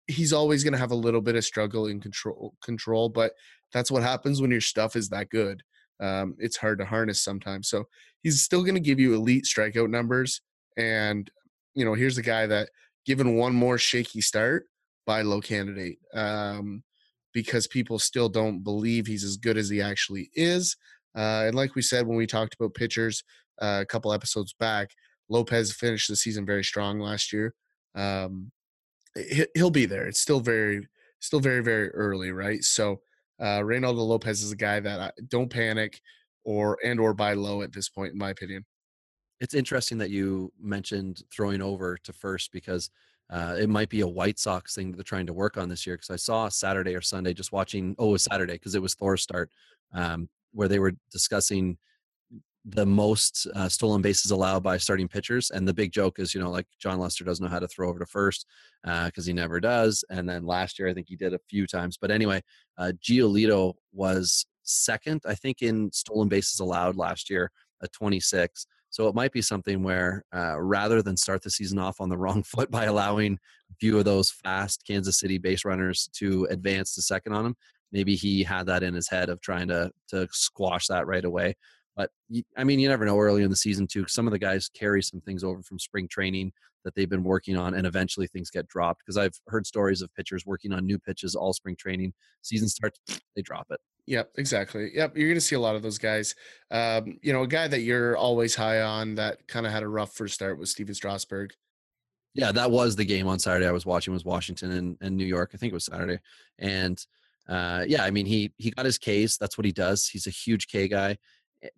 he's always going to have a little bit of struggle in control, control, but that's what happens when your stuff is that good. Um, it's hard to harness sometimes. So he's still going to give you elite strikeout numbers. And you know, here's the guy that, given one more shaky start, buy low candidate. Um, because people still don't believe he's as good as he actually is. Uh, and like we said when we talked about pitchers uh, a couple episodes back, Lopez finished the season very strong last year. Um, he'll be there. It's still very, still very, very early, right? So uh, Reynaldo Lopez is a guy that I, don't panic or and or buy low at this point, in my opinion. It's interesting that you mentioned throwing over to first because uh, it might be a White Sox thing that they're trying to work on this year. Because I saw Saturday or Sunday just watching. Oh, it was Saturday because it was Thor's start, um, where they were discussing the most uh, stolen bases allowed by starting pitchers. And the big joke is, you know, like Jon Lester doesn't know how to throw over to first because he never does. And then last year, I think he did a few times. But anyway, uh, Giolito was second, I think, in stolen bases allowed last year at 26. So it might be something where uh, rather than start the season off on the wrong foot by allowing a few of those fast Kansas City base runners to advance to second on him, maybe he had that in his head of trying to to squash that right away. But I mean, you never know early in the season too. Some of the guys carry some things over from spring training that they've been working on, and eventually things get dropped. Because I've heard stories of pitchers working on new pitches all spring training. Season starts, they drop it. Yep, exactly. Yep, you're going to see a lot of those guys. Um, you know, a guy that you're always high on that kind of had a rough first start was Stephen Strasburg. Yeah, that was the game on Saturday I was watching was Washington and, and New York. I think it was Saturday. And uh, yeah, I mean he he got his Ks. That's what he does. He's a huge K guy,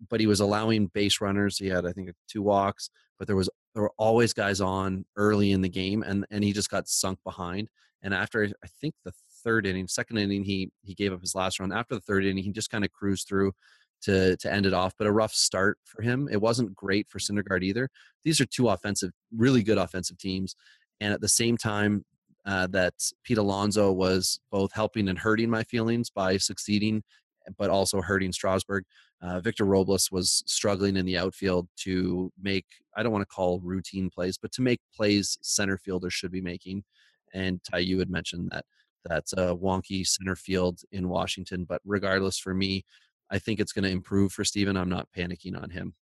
but he was allowing base runners. He had I think two walks, but there was there were always guys on early in the game, and and he just got sunk behind. And after I think the third inning, second inning, he he gave up his last run. After the third inning, he just kind of cruised through. to to end it off. But a rough start for him. It wasn't great for Syndergaard either. These are two offensive, really good offensive teams, and at the same time. Uh, that Pete Alonso was both helping and hurting my feelings by succeeding, but also hurting Strasburg. Uh, Victor Robles was struggling in the outfield to make, I don't want to call routine plays, but to make plays center fielders should be making. And Ty, you had mentioned that that's a wonky center field in Washington. But regardless, for me, I think it's going to improve for Steven. I'm not panicking on him.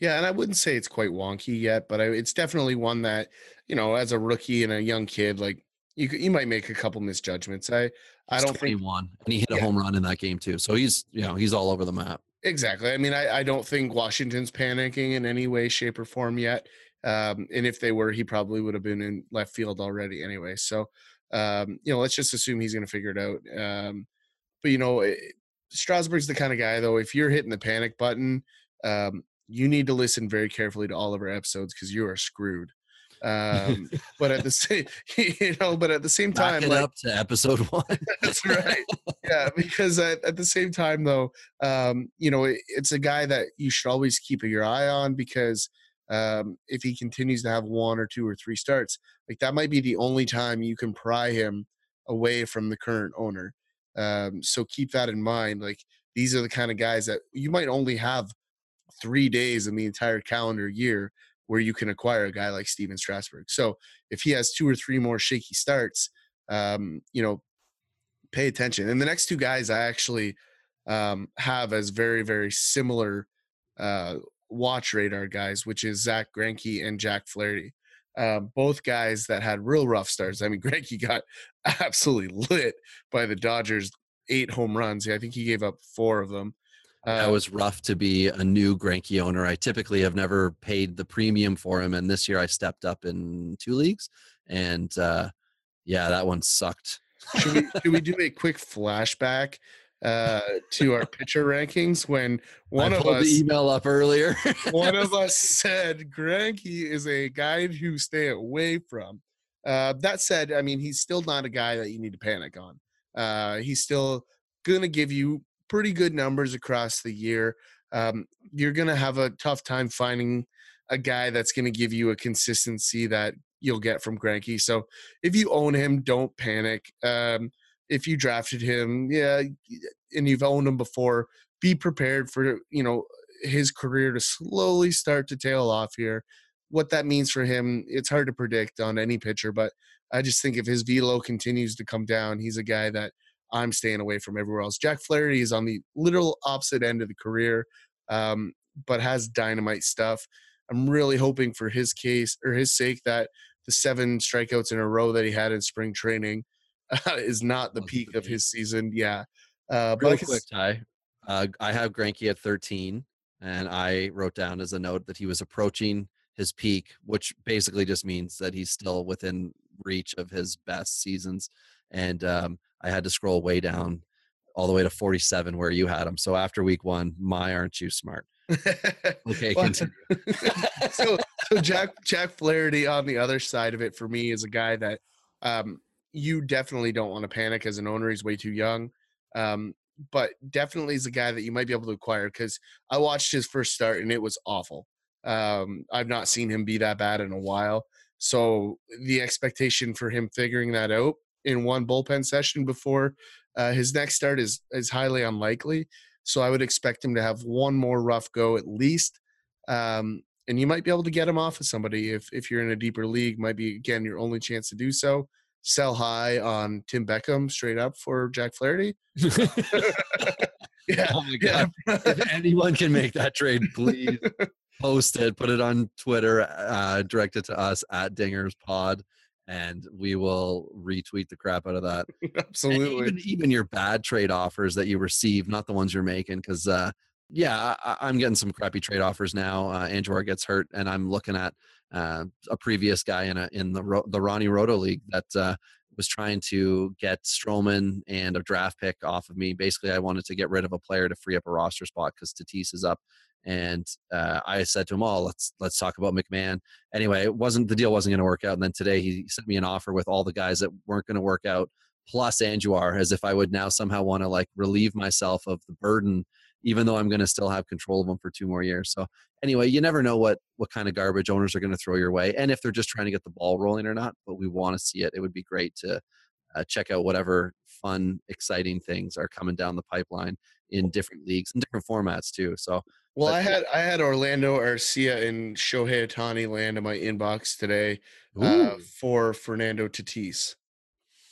Yeah, and I wouldn't say it's quite wonky yet, but I, it's definitely one that you know, as a rookie and a young kid, like you you might make a couple misjudgments. I I don't 21, think and he hit a yeah. home run in that game too. So he's you know he's all over the map. Exactly. I mean, I, I don't think Washington's panicking in any way, shape, or form yet. Um, and if they were, he probably would have been in left field already anyway. So, um, you know, let's just assume he's going to figure it out. Um, but you know, it, eh, Strasburg's the kind of guy though. If you're hitting the panic button, um, you need to listen very carefully to all of our episodes because you are screwed. Um, but at the same, you know, but at the same time, like, up to episode one. that's right. Yeah, because at, at the same time, though, um, you know, it, it's a guy that you should always keep your eye on because um, if he continues to have one or two or three starts, like that might be the only time you can pry him away from the current owner. Um, so keep that in mind. Like these are the kind of guys that you might only have three days in the entire calendar year where you can acquire a guy like Stephen Strasburg. So if he has two or three more shaky starts, um, you know, pay attention. And the next two guys I actually um, have as very, very similar uh, watch radar guys, which is Zack Greinke and Jack Flaherty. Um, both guys that had real rough starts. I mean, Greinke got absolutely lit by the Dodgers, eight home runs. I think he gave up four of them. Uh, was rough to be a new Greinke owner. I typically have never paid the premium for him, and this year I stepped up in two leagues, and uh, yeah, that one sucked. should, we, should we do a quick flashback uh, to our pitcher rankings when one I of us the email up earlier. one of us said Greinke is a guy who stay away from. Uh, that said, I mean he's still not a guy that you need to panic on. Uh, he's still gonna give you pretty good numbers across the year. Um, you're going to have a tough time finding a guy that's going to give you a consistency that you'll get from Greinke. So if you own him, don't panic. Um, if you drafted him, yeah, and you've owned him before, be prepared for you know his career to slowly start to tail off here. What that means for him, it's hard to predict on any pitcher, but I just think if his velo continues to come down, he's a guy that I'm staying away from everywhere else. Jack Flaherty is on the literal opposite end of the career, um, but has dynamite stuff. I'm really hoping for his case or his sake that the seven strikeouts in a row that he had in spring training uh, is not the peak of his season. Yeah. Uh, Real but quick, Ty. Uh, I have Greinke at 13, and I wrote down as a note that he was approaching his peak, which basically just means that he's still within reach of his best seasons. And um, I had to scroll way down all the way to 47 where you had him. So after week one, my aren't you smart? Okay, continue. so, so Jack Jack Flaherty on the other side of it for me is a guy that um, you definitely don't want to panic as an owner. He's way too young, um, but definitely is a guy that you might be able to acquire because I watched his first start and it was awful. Um, I've not seen him be that bad in a while. So the expectation for him figuring that out in one bullpen session before uh, his next start is is highly unlikely. So I would expect him to have one more rough go at least. Um, and you might be able to get him off of somebody if if you're in a deeper league. Might be again your only chance to do so. Sell high on Tim Beckham straight up for Jack Flaherty. yeah. Oh my god! Yeah. if anyone can make that trade, please post it. Put it on Twitter. Uh, direct it to us at Dingers Pod and we will retweet the crap out of that. Absolutely. even, even your bad trade offers that you receive, not the ones you're making, because uh, yeah, I, am getting some crappy trade offers now. Uh, Andujar gets hurt, and I'm looking at uh, a previous guy in a in the the Ronnie Roto league that uh, was trying to get Stroman and a draft pick off of me. Basically, I wanted to get rid of a player to free up a roster spot because Tatis is up, and uh, I said to him, "Oh, let's let's talk about McMahon." Anyway, it wasn't the deal wasn't going to work out, and then today he sent me an offer with all the guys that weren't going to work out, plus Andujar, as if I would now somehow want to like relieve myself of the burden even though I'm going to still have control of them for two more years. So anyway, you never know what what kind of garbage owners are going to throw your way, and if they're just trying to get the ball rolling or not. But we want to see it. It would be great to uh, check out whatever fun, exciting things are coming down the pipeline in different leagues and different formats too. So Well, But- I had I had Orlando Arcia and Shohei Ohtani land in my inbox today uh, for Fernando Tatis.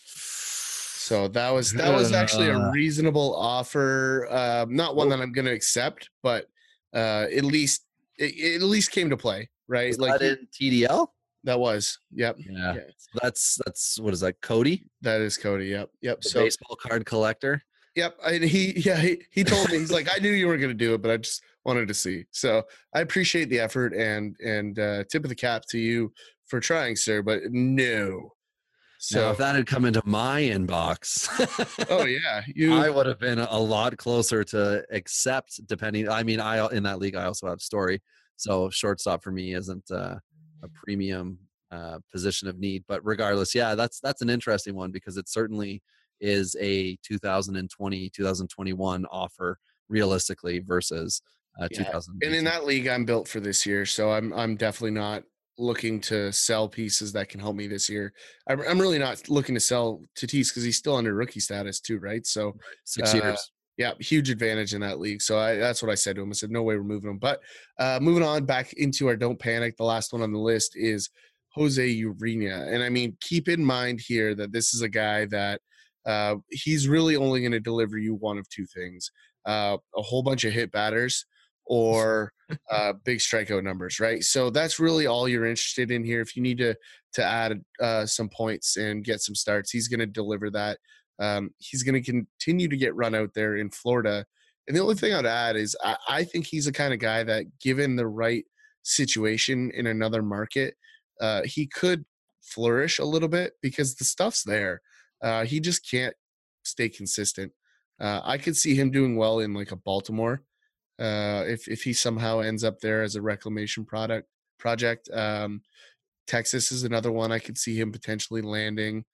So that was that was actually a Uh. reasonable offer. Um, not one that I'm going to accept, but uh, at least it, it at least came to play, right? was like that in TDL. that was. Yep, Yeah. Yeah. So that's that's what is that? Cody, that is Cody. Yep, yep. the So baseball card collector. Yep, and he yeah he, he told me he's like I knew you were going to do it, but I just wanted to see. So I appreciate the effort and and uh, tip of the cap to you for trying, sir. But no. So So if that had come into my inbox, oh yeah, you I would have been a lot closer to accept. Depending, I mean, I in that league I also have story, so shortstop for me isn't uh, a premium uh, position of need. But regardless, yeah, that's that's an interesting one because it's certainly is a 2020 2021 offer realistically versus uh, Yeah, 2000. and in that league I'm built for this year, so I'm I'm definitely not looking to sell pieces that can help me this year. I'm I'm really not looking to sell Tatis because he's still under rookie status too, right? So six uh, years. Yeah, huge advantage in that league. So I, that's what I said to him. I said, no way we're moving him. But uh, moving on back into our don't panic. The last one on the list is Jose Urena. And I mean, keep in mind here that this is a guy that uh, he's really only going to deliver you one of two things uh, a whole bunch of hit batters or uh, big strikeout numbers, right? So that's really all you're interested in here. If you need to to add uh, some points and get some starts, he's going to deliver that. Um, he's going to continue to get run out there in Florida. And the only thing I'd add is I, I think he's the kind of guy that, given the right situation in another market, uh, he could flourish a little bit because the stuff's there. Uh, he just can't stay consistent. Uh, I could see him doing well in like a Baltimore uh, if if he somehow ends up there as a reclamation product project. Um, Texas is another one I could see him potentially landing.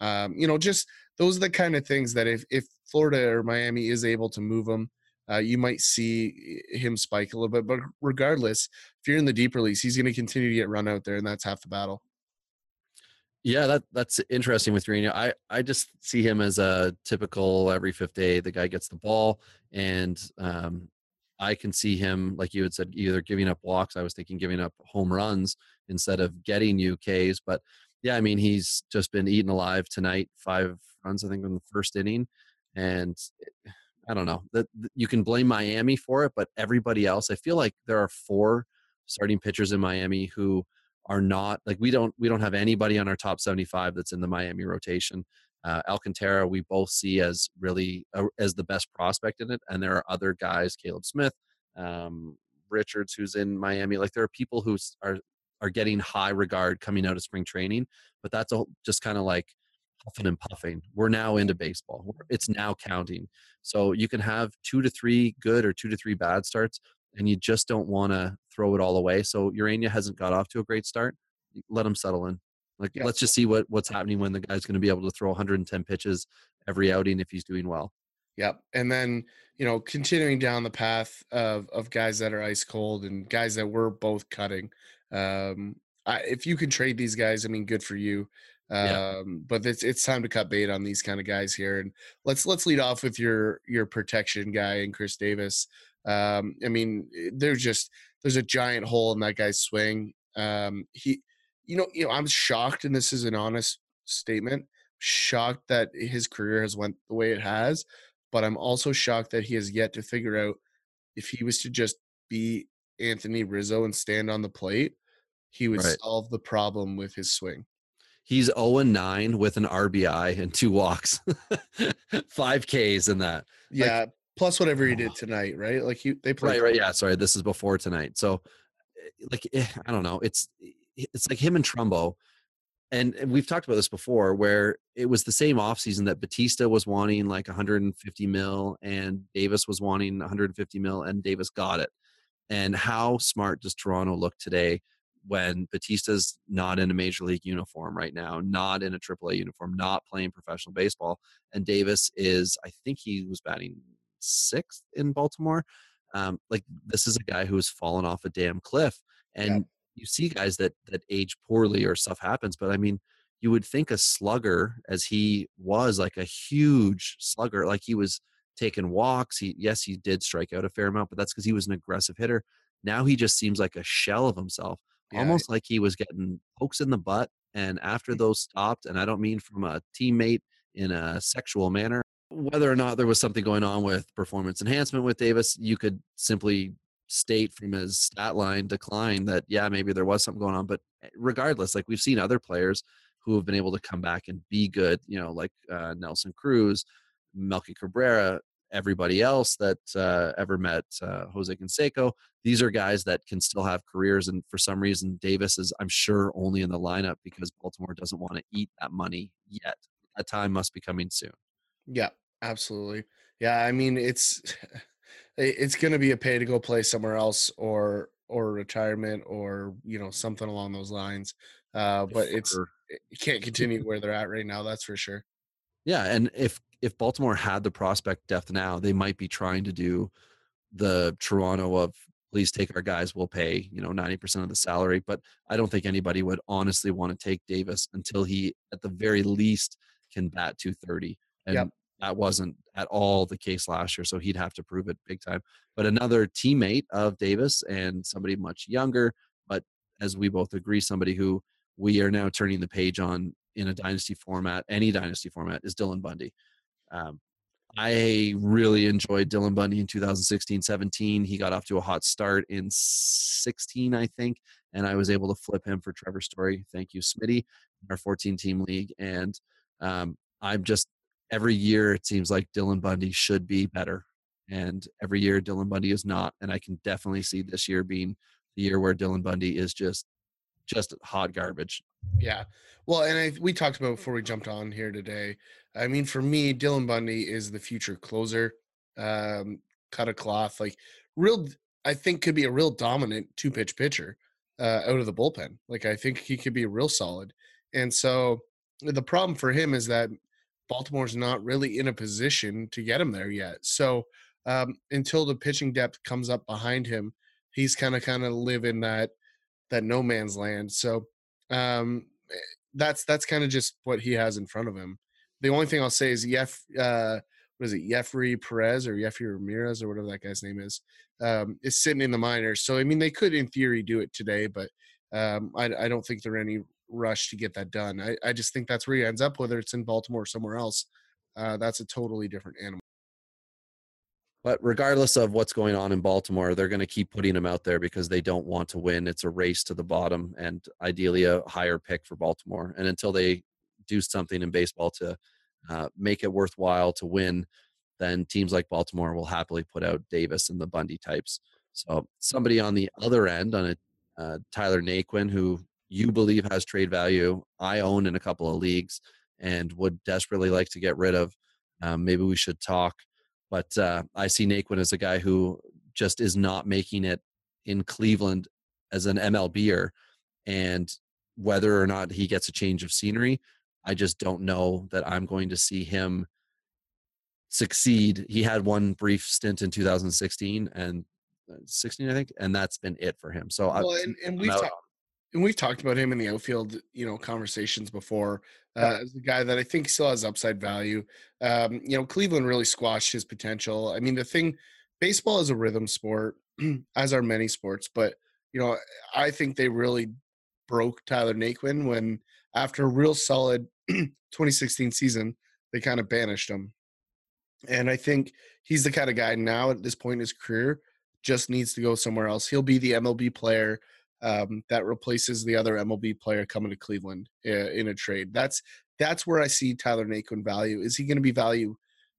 Um, you know, just those are the kind of things that if if Florida or Miami is able to move him, uh, you might see him spike a little bit. But regardless, if you're in the deep release, he's going to continue to get run out there, and that's half the battle. Yeah, that that's interesting with Urena. I I just see him as a typical every fifth day the guy gets the ball, and um, I can see him like you had said either giving up walks. I was thinking giving up home runs instead of getting UKs, but yeah, I mean he's just been eaten alive tonight. Five runs I think in the first inning, and I don't know that you can blame Miami for it, but everybody else, I feel like there are four starting pitchers in Miami who are not like we don't we don't have anybody on our top 75 that's in the Miami rotation. Uh, Alcantara we both see as really uh, as the best prospect in it, and there are other guys, Caleb Smith, um, Richards, who's in Miami. Like there are people who are are getting high regard coming out of spring training, but that's all just kind of like puffing and puffing. We're now into baseball. It's now counting. So you can have two to three good or two to three bad starts, and you just don't want to throw it all away. So Urena hasn't got off to a great start. Let him settle in. Like Yeah. let's just see what what's happening when the guy's going to be able to throw 110 pitches every outing if he's doing well. Yep. And then, you know, continuing down the path of of guys that are ice cold and guys that we're both cutting. Um, I, if you can trade these guys, I mean, good for you. Yeah. Um, but it's it's time to cut bait on these kind of guys here. And let's let's lead off with your your protection guy and Chris Davis. Um, I mean, eh, there's just there's a giant hole in that guy's swing. Um, he, you know, you know, I'm shocked, and this is an honest statement. Shocked that his career has went the way it has, but I'm also shocked that he has yet to figure out if he was to just be Anthony Rizzo and stand on the plate, he would Right. solve the problem with his swing. He's 0 and 9 with an RBI and two walks, five Ks in that. Yeah, plus whatever he Oh. did tonight, right? Like he they played Right, right. Yeah, sorry. This is before tonight. So, eh, like, eh, I don't know. It's it's like him and Trumbo, and, and we've talked about this before, where it was the same offseason that Bautista was wanting like 150 mil, and Davis was wanting 150 mil, and Davis got it. And how smart does Toronto look today when Bautista's not in a major league uniform right now, not in a AAA uniform, not playing professional baseball, and Davis is, I think he was batting sixth in Baltimore. Um, like this is a guy who has fallen off a damn cliff, and Yeah. you see guys that that age poorly or stuff happens. But I mean, you would think a slugger, as he was, like a huge slugger, like he was taking walks. He yes, he did strike out a fair amount, but that's because he was an aggressive hitter. Now he just seems like a shell of himself, Yeah. almost like he was getting pokes in the butt. And after those stopped, and I don't mean from a teammate in a sexual manner, whether or not there was something going on with performance enhancement with Davis, you could simply state from his stat line decline that yeah, maybe there was something going on. But eh, regardless, like we've seen other players who have been able to come back and be good, you know, like uh, Nelson Cruz, Melky Cabrera, everybody else that uh, ever met uh, Jose Canseco. These are guys that can still have careers, and for some reason, Davis is, I'm sure, only in the lineup because Baltimore doesn't want to eat that money yet. That time must be coming soon. Yeah, absolutely. Yeah, I mean it's it's going to be a pay to go play somewhere else or or retirement or you know something along those lines. Uh, but it's For- you can't continue where they're at right now. That's for sure. Yeah, and if if Baltimore had the prospect depth now, they might be trying to do the Toronto of please take our guys, we'll pay, you know, 90% of the salary. But I don't think anybody would honestly want to take Davis until he at the very least can bat 230. And Yep. that wasn't at all the case last year. So he'd have to prove it big time. But another teammate of Davis and somebody much younger, but as we both agree, somebody who we are now turning the page on in a dynasty format, any dynasty format, is Dylan Bundy. Um, I really enjoyed Dylan Bundy in 2016 17. He got off to a hot start in 16, I think, and I was able to flip him for Trevor Story. Thank you, Smitty, our 14 team league. And um, I'm just, every year it seems like Dylan Bundy should be better. And every year Dylan Bundy is not. And I can definitely see this year being the year where Dylan Bundy is just, just hot garbage. Yeah. Well, and I, we talked about before we jumped on here today. I mean, for me, Dylan Bundy is the future closer. Um, cut a cloth, like real. I think could be a real dominant two pitch pitcher uh, out of the bullpen. Like I think he could be real solid. And so the problem for him is that Baltimore's not really in a position to get him there yet. So um, until the pitching depth comes up behind him, he's kind of kind of live in that that no man's land. So um, eh, that's that's kind of just what he has in front of him. The only thing I'll say is Yef, uh, what is it, Jeffrey Perez or Jeffrey Ramirez or whatever that guy's name is, um, is sitting in the minors. So I mean, they could in theory do it today, but um, I, I don't think there are any rush to get that done. I, I just think that's where he ends up, whether it's in Baltimore or somewhere else. Uh, that's a totally different animal. But regardless of what's going on in Baltimore, they're going to keep putting him out there because they don't want to win. It's a race to the bottom and ideally a higher pick for Baltimore. And until they do something in baseball to uh, make it worthwhile to win, then teams like Baltimore will happily put out Davis and the Bundy types. So somebody on the other end, on a uh, Tyler Naquin, who you believe has trade value, I own in a couple of leagues and would desperately like to get rid of. Um, maybe we should talk but uh, I see Naquin as a guy who just is not making it in Cleveland as an MLBer, and whether or not he gets a change of scenery, I just don't know that I'm going to see him succeed. He had one brief stint in 2016 and uh, 16, I think, and that's been it for him. So Well, I, and, and we've talked and we've talked about him in the outfield, you know, conversations before. Uh, as a guy that I think still has upside value. Um, you know, Cleveland really squashed his potential. I mean, the thing, baseball is a rhythm sport, as are many sports, but you know, I think they really broke Tyler Naquin when, after a real solid 2016 season, they kind of banished him. And I think he's the kind of guy now at this point in his career just needs to go somewhere else. He'll be the MLB player um, that replaces the other MLB player coming to Cleveland uh, in a trade. That's that's where I see Tyler Naquin value. Is he going to be value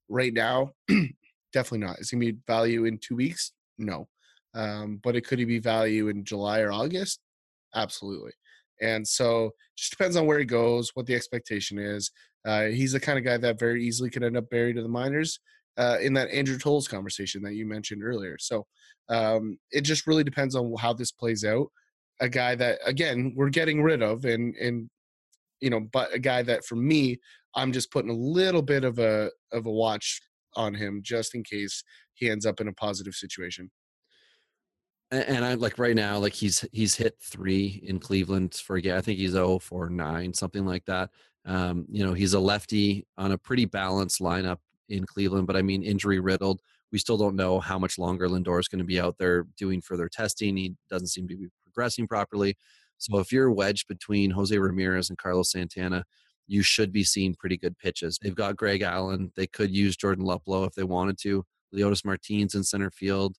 right now? Definitely not. Is he going to be value in two weeks? No. Um, but it could he be value in July or August? Absolutely. And so just depends on where he goes, what the expectation is. Uh, he's the kind of guy that very easily could end up buried to the minors uh, in that Andrew Toles conversation that you mentioned earlier. So um, it just really depends on how this plays out. A guy that again we're getting rid of, and and you know, but a guy that for me, I'm just putting a little bit of a of a watch on him just in case he ends up in a positive situation. And, I like right now, like he's he's hit three in Cleveland for yeah, I think he's 0 for nine, something like that. Um, you know, he's a lefty on a pretty balanced lineup in Cleveland, but I mean injury riddled. We still don't know how much longer Lindor is going to be out there doing further testing. He doesn't seem to be progressing properly. So if you're wedged between Jose Ramirez and Carlos Santana, you should be seeing pretty good pitches. They've got Greg Allen. They could use Jordan Luplow if they wanted to. Leonys Martins in center field.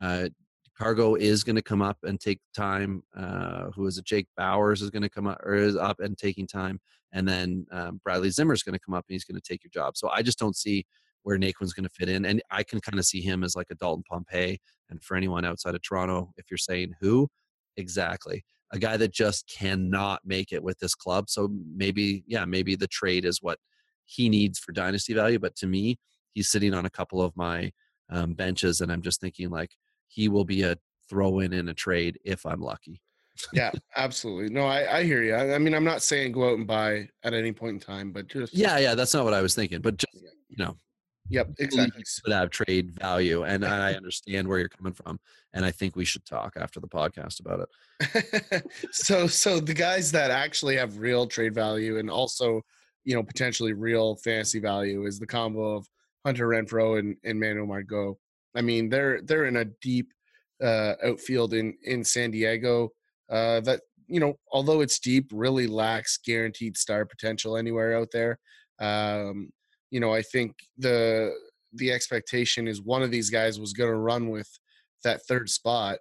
Uh, Cargo is going to come up and take time. Uh, who is it? Jake Bauers is going to come up or is up and taking time, and then um, Bradley Zimmer is going to come up and he's going to take your job. So I just don't see where Naquin's going to fit in, and I can kind of see him as like a Dalton Pompey. And for anyone outside of Toronto, if you're saying who, exactly a guy that just cannot make it with this club. So maybe, yeah, maybe the trade is what he needs for dynasty value. But to me, he's sitting on a couple of my um, benches, and I'm just thinking like he will be a throw in in a trade if I'm lucky. yeah, absolutely. No, I, I hear you. I, I, mean, I'm not saying go out and buy at any point in time, but just yeah, yeah, that's not what I was thinking. But just you know, Yep, exactly. Would have trade value, and I understand where you're coming from, and I think we should talk after the podcast about it. so, so the guys that actually have real trade value and also, you know, potentially real fantasy value is the combo of Hunter Renfroe and, and Manuel Margot. I mean, they're they're in a deep uh, outfield in in San Diego uh, that you know, although it's deep, really lacks guaranteed star potential anywhere out there. Um, you know, I think the the expectation is one of these guys was going to run with that third spot,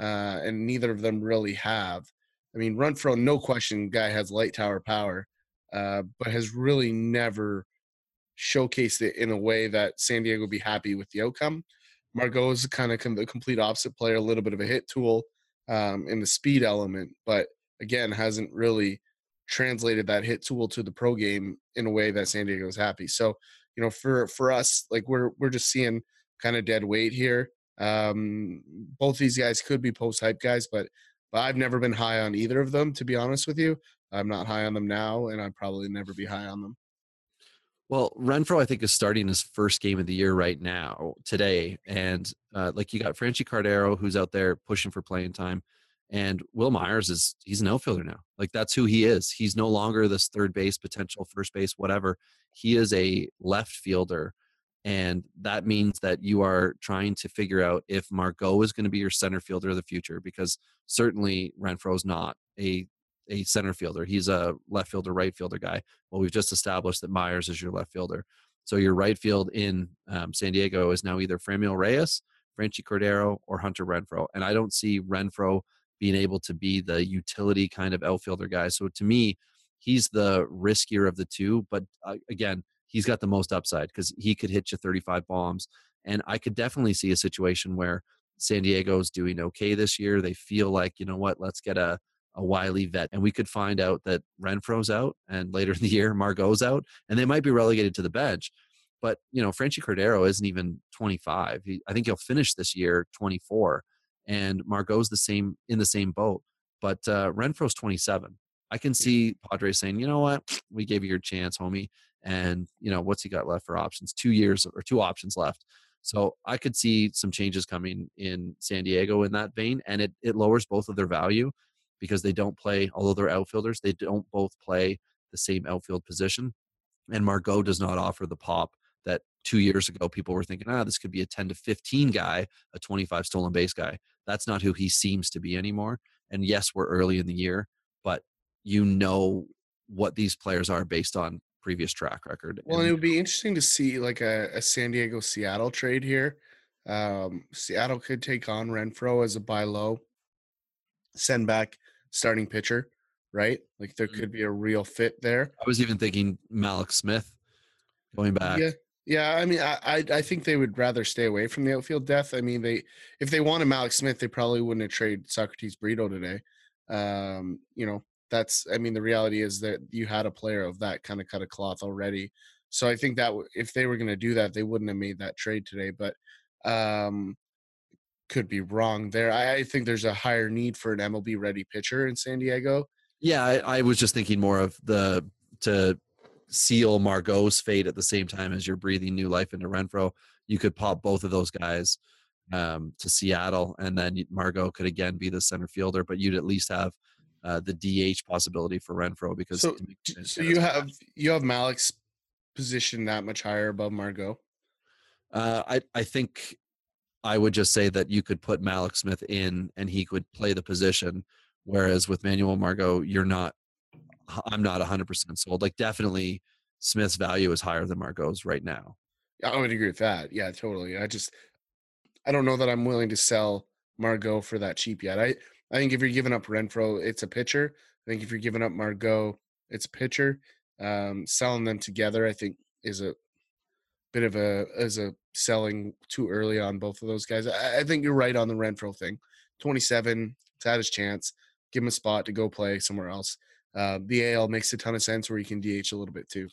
uh, and neither of them really have. I mean, Renfroe, no question, guy has light tower power, uh, but has really never showcased it in a way that San Diego would be happy with the outcome. Margot is kind of the complete opposite player, a little bit of a hit tool um, in the speed element, but again, hasn't really translated that hit tool to the pro game in a way that San Diego is happy. So, you know, for for us, like we're we're just seeing kind of dead weight here. Um, both these guys could be post hype guys, but but I've never been high on either of them. To be honest with you, I'm not high on them now, and I'd probably never be high on them. Well, Renfroe, I think, is starting his first game of the year right now, today. And uh, like you got Franchy Cordero, who's out there pushing for playing time. And Wil Myers is he's an outfielder now. Like that's who he is. He's no longer this third base potential, first base, whatever. He is a left fielder. And that means that you are trying to figure out if Margot is going to be your center fielder of the future, because certainly Renfroe's not a a center fielder. He's a left fielder, right fielder guy. Well, we've just established that Myers is your left fielder. So your right field in um, San Diego is now either Franmil Reyes, Franchy Cordero, or Hunter Renfroe. And I don't see Renfroe being able to be the utility kind of outfielder guy. So to me, he's the riskier of the two. But uh, again, he's got the most upside because he could hit you 35 bombs. And I could definitely see a situation where San Diego's doing okay this year. They feel like, you know what, let's get a, a wily vet. And we could find out that Renfroe's out and later in the year, Margot's out, and they might be relegated to the bench. But, you know, Franchy Cordero isn't even 25. He, I think he'll finish this year 24 and Margot's the same in the same boat. But uh, Renfroe's 27. I can see Padres saying, you know what, we gave you your chance, homie. And you know what's he got left for options? Two years or two options left. So I could see some changes coming in San Diego in that vein, and it it lowers both of their value because they don't play, although they're outfielders, they don't both play the same outfield position. And Margot does not offer the pop that two years ago people were thinking, ah, this could be a 10 to 15 guy, a 25 stolen base guy. That's not who he seems to be anymore. And yes, we're early in the year, but you know what these players are based on previous track record. Well, and it would be interesting to see like a, a San Diego Seattle trade here. Um, Seattle could take on Renfroe as a buy low, send back starting pitcher, right? Like there mm-hmm. could be a real fit there. I was even thinking Mallex Smith going back. Yeah, yeah, I mean, I I think they would rather stay away from the outfield death. I mean, they if they wanted Mallex Smith, they probably wouldn't have traded Socrates Brito today. Um, you know, that's I mean, the reality is that you had a player of that kind of cut of cloth already. So I think that if they were going to do that, they wouldn't have made that trade today. But um, could be wrong there. I, I think there's a higher need for an MLB ready pitcher in San Diego. Yeah, I, I was just thinking more of the to seal Margot's fate at the same time as you're breathing new life into Renfroe. You could pop both of those guys um, to Seattle, and then Margot could again be the center fielder, but you'd at least have uh, the DH possibility for Renfroe because so, so you have you have Mallex's position that much higher above Margot. Uh, I I think I would just say that you could put Mallex Smith in and he could play the position, whereas with Manuel Margot, you're not. I'm not 100% sold. Like definitely, Smith's value is higher than Margot's right now. I would agree with that. Yeah, totally. I just I don't know that I'm willing to sell Margot for that cheap yet. I I think if you're giving up Renfroe, it's a pitcher. I think if you're giving up Margot, it's a pitcher. Um, selling them together, I think, is a bit of a as a selling too early on both of those guys. I, I think you're right on the Renfroe thing. 27, it's had his chance. Give him a spot to go play somewhere else. Uh, the AL makes a ton of sense where you can DH a little bit too.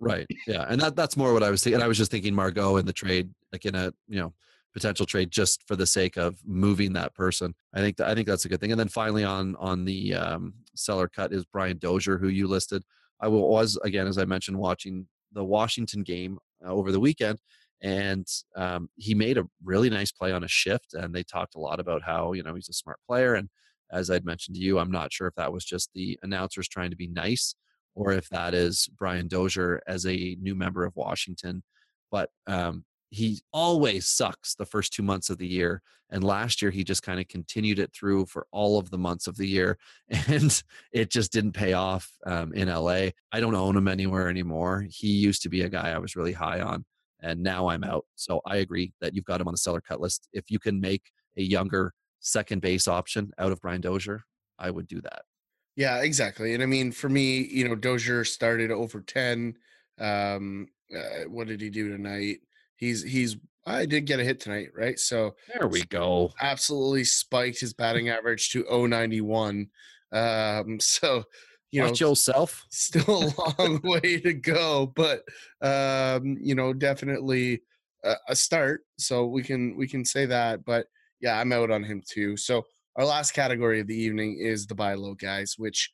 Right. Yeah, and that that's more what I was thinking. I was just thinking Margot in the trade, like in a you know potential trade just for the sake of moving that person. I think that, I think that's a good thing. And then finally on on the um, seller cut is Brian Dozier, who you listed. I was again, as I mentioned, watching the Washington game uh, over the weekend, and um, he made a really nice play on a shift. And they talked a lot about how you know he's a smart player. And as I'd mentioned to you, I'm not sure if that was just the announcers trying to be nice, or if that is Brian Dozier as a new member of Washington. But um, he always sucks the first two months of the year and last year he just kind of continued it through for all of the months of the year and it just didn't pay off um, in la i don't own him anywhere anymore. He used to be a guy i was really high on and now i'm out. So i agree that you've got him on the seller cut list. If you can make a younger second base option out of brian dozier i would do that yeah exactly and i mean for me you know dozier started over 10 um, uh, what did he do tonight he's he's I did get a hit tonight, right? So there we go. Absolutely spiked his batting average to 091. Um, so you Watch know, yourself. Still a long way to go, but um, you know, definitely a, a start. So we can we can say that. But yeah, I'm out on him too. So our last category of the evening is the buy low guys, which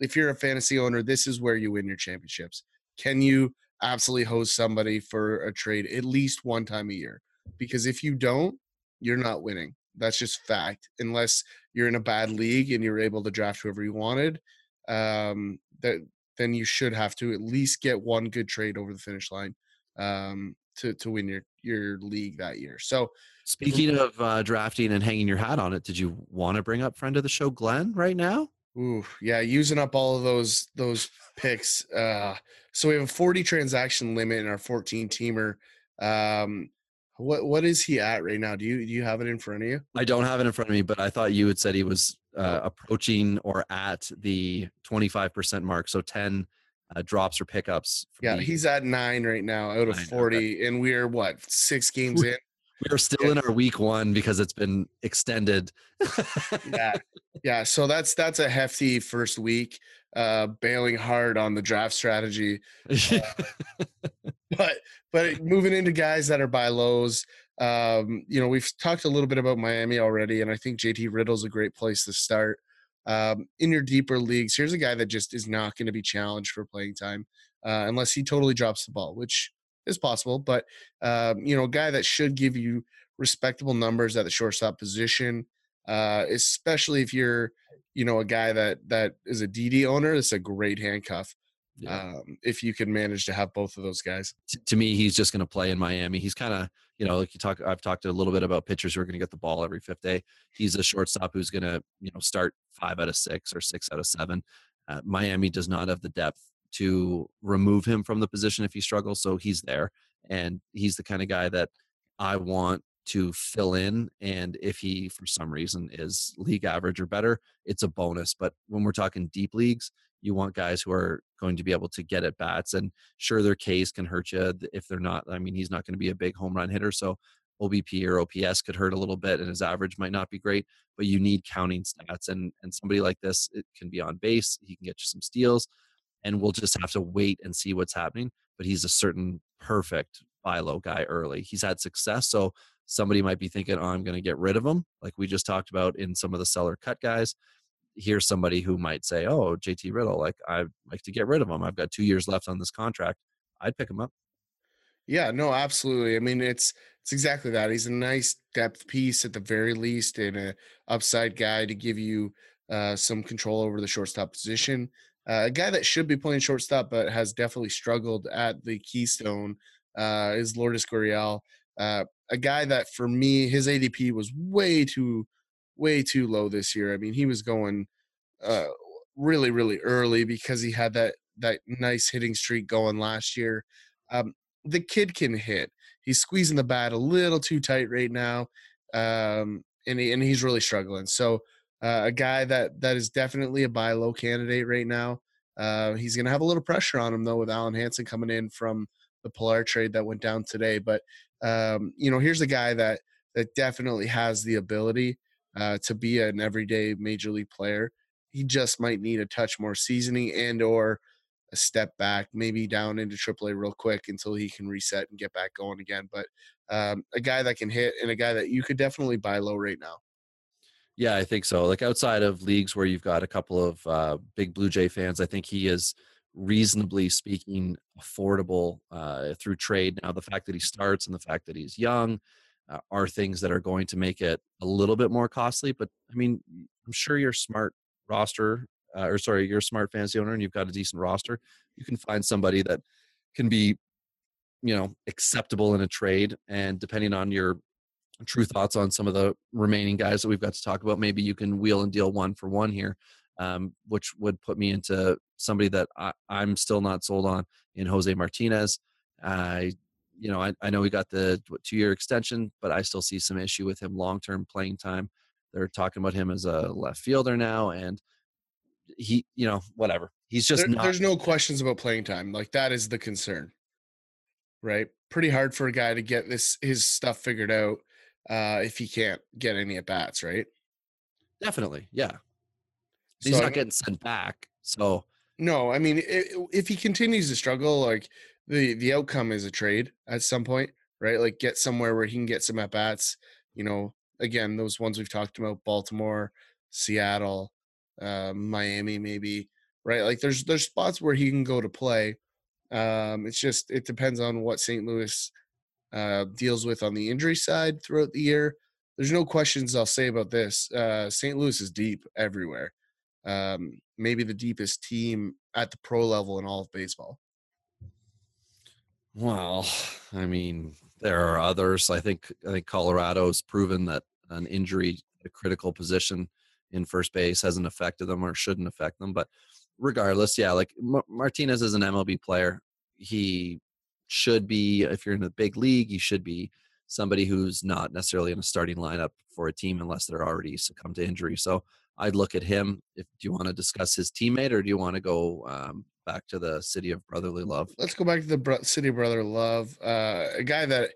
if you're a fantasy owner, this is where you win your championships. Can you absolutely host somebody for a trade at least one time a year. Because if you don't, you're not winning. That's just fact. Unless you're in a bad league and you're able to draft whoever you wanted, um, that then you should have to at least get one good trade over the finish line um, to to win your your league that year. So, speaking of uh, drafting and hanging your hat on it, did you want to bring up friend of the show Glenn right now? Ooh, yeah, using up all of those those picks. Uh, so we have a 40 transaction limit in our 14 teamer. Um, what what is he at right now? Do you do you have it in front of you? I don't have it in front of me, but I thought you had said he was uh, approaching or at the 25% mark. So 10 uh, drops or pickups. Yeah, the, he's at nine right now out of nine, 40, okay. and we're what six games in. We're still yeah. in our week one because it's been extended. yeah, yeah. So that's that's a hefty first week uh, bailing hard on the draft strategy. Uh, but but moving into guys that are by lows, um, you know, we've talked a little bit about Miami already, and I think JT Riddle's a great place to start. Um, in your deeper leagues, here's a guy that just is not going to be challenged for playing time uh, unless he totally drops the ball, which is possible. But um, you know, a guy that should give you respectable numbers at the shortstop position, uh, especially if you're you know a guy that that is a DD owner, it's a great handcuff. Yeah. Um, if you can manage to have both of those guys. To me, he's just going to play in Miami. He's kind of, you know, like you talk. I've talked a little bit about pitchers who are going to get the ball every fifth day. He's a shortstop who's going to, you know, start five out of six or six out of seven. Uh, Miami does not have the depth to remove him from the position if he struggles, so he's there, and he's the kind of guy that I want to fill in. And if he, for some reason, is league average or better, it's a bonus. But when we're talking deep leagues, you want guys who are going to be able to get at bats. And sure, their Ks can hurt you if they're not. I mean, he's not going to be a big home run hitter. So OBP or OPS could hurt a little bit and his average might not be great, but you need counting stats. And, and somebody like this, it can be on base. He can get you some steals. And we'll just have to wait and see what's happening. But he's a certain perfect buy low guy early. He's had success. So somebody might be thinking, oh, I'm going to get rid of him, like we just talked about in some of the seller cut guys. here's somebody who might say, "Oh, JT Riddle, like I'd like to get rid of him. I've got two years left on this contract. I'd pick him up." Yeah, no, absolutely. I mean, it's it's exactly that. He's a nice depth piece at the very least, and a upside guy to give you uh, some control over the shortstop position. Uh, a guy that should be playing shortstop, but has definitely struggled at the Keystone uh, is Lourdes Gurriel. Uh, a guy that, for me, his ADP was way too, way too low this year. I mean, he was going uh, really, really early because he had that that nice hitting streak going last year. Um, the kid can hit. He's squeezing the bat a little too tight right now, um, and he, and he's really struggling. So uh, a guy that that is definitely a buy low candidate right now. Uh, he's going to have a little pressure on him though with Alen Hanson coming in from the Pillar trade that went down today. But um, you know, here's a guy that that definitely has the ability uh, to be an everyday major league player. He just might need a touch more seasoning and or a step back, maybe down into AAA real quick until he can reset and get back going again. But um, a guy that can hit and a guy that you could definitely buy low right now. Yeah, I think so. Like outside of leagues where you've got a couple of uh, big Blue Jay fans, I think he is reasonably speaking affordable uh, through trade. Now, the fact that he starts and the fact that he's young uh, are things that are going to make it a little bit more costly. But I mean, I'm sure your smart roster, uh, or sorry, you're a smart fantasy owner and you've got a decent roster. You can find somebody that can be, you know, acceptable in a trade. And depending on your true thoughts on some of the remaining guys that we've got to talk about. Maybe you can wheel and deal one for one here, um, which would put me into somebody that I, am still not sold on in Jose Martinez. I, you know, I, I know we got the two year extension, but I still see some issue with him long term playing time. They're talking about him as a left fielder now, and he, you know, whatever. He's just there, not. There's no questions about playing time. Like that is the concern, right? Pretty hard for a guy to get this his stuff figured out uh, if he can't get any at bats, right? Definitely, yeah. He's so not getting sent back, so no. I mean, if he continues to struggle, like the the outcome is a trade at some point, right? Like get somewhere where he can get some at bats. You know, again, those ones we've talked about: Baltimore, Seattle, uh, Miami, maybe. Right? Like there's there's spots where he can go to play. Um, it's just it depends on what St. Louis uh, deals with on the injury side throughout the year. There's no questions I'll say about this. Uh, St. Louis is deep everywhere. Um, maybe the deepest team at the pro level in all of baseball. Well, I mean, there are others. I think I think Colorado's proven that an injury, a critical position in first base, hasn't affected them or shouldn't affect them. But regardless, yeah, like M- Martinez is an MLB player. He should be if you're in a big league you should be somebody who's not necessarily in a starting lineup for a team unless they're already succumbed to injury. So i'd look at him. If do you want to discuss his teammate or do you want to go um, back to the city of brotherly love? Let's go back to the city of brotherly love uh, a guy that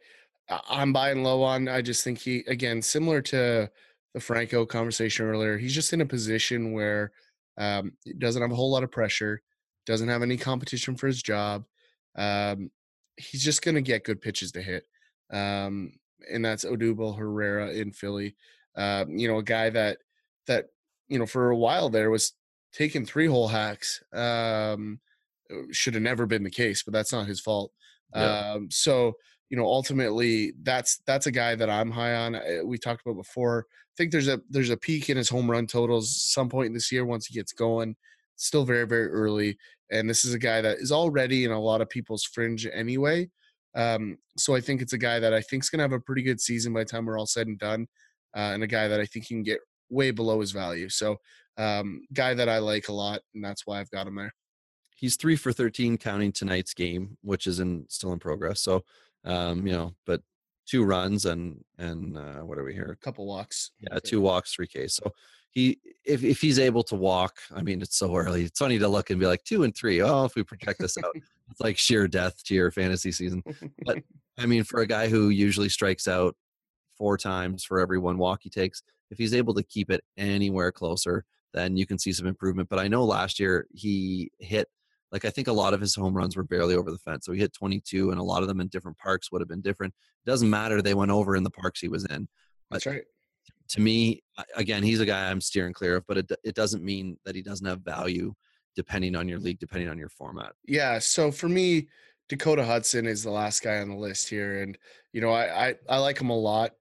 i'm buying low on. I just think he again similar to the franco conversation earlier he's just in a position where um, doesn't have a whole lot of pressure doesn't have any competition for his job um, he's just going to get good pitches to hit. Um, and that's Odubel Herrera in Philly. Um, you know, a guy that that you know for a while there was taking three hole hacks. Um, should have never been the case, but that's not his fault. Yeah. Um, so you know, ultimately, that's that's a guy that I'm high on. We talked about before. I think there's a there's a peak in his home run totals some point in this year once he gets going. Still very very early, and this is a guy that is already in a lot of people's fringe anyway. Um, so I think it's a guy that I think is going to have a pretty good season by the time we're all said and done, uh, and a guy that I think can get way below his value. So, um, guy that I like a lot, and that's why I've got him there. He's three for thirteen, counting tonight's game, which is in still in progress. So, um, you know, but two runs and and uh, what are we here? A couple walks. Yeah, two walks, three K. So he if if he's able to walk, I mean it's so early. It's funny to look and be like two and three. Oh, if we project this out, it's like sheer death to your fantasy season. But I mean, for a guy who usually strikes out four times for every one walk he takes, if he's able to keep it anywhere closer, then you can see some improvement. But I know last year he hit like I think a lot of his home runs were barely over the fence. So he hit 22, and a lot of them in different parks would have been different. It doesn't matter; they went over in the parks he was in. But That's right to me, again, he's a guy I'm steering clear of, but it it doesn't mean that he doesn't have value depending on your league, depending on your format. Yeah. So for me, Dakota Hudson is the last guy on the list here, and you know I I, I like him a lot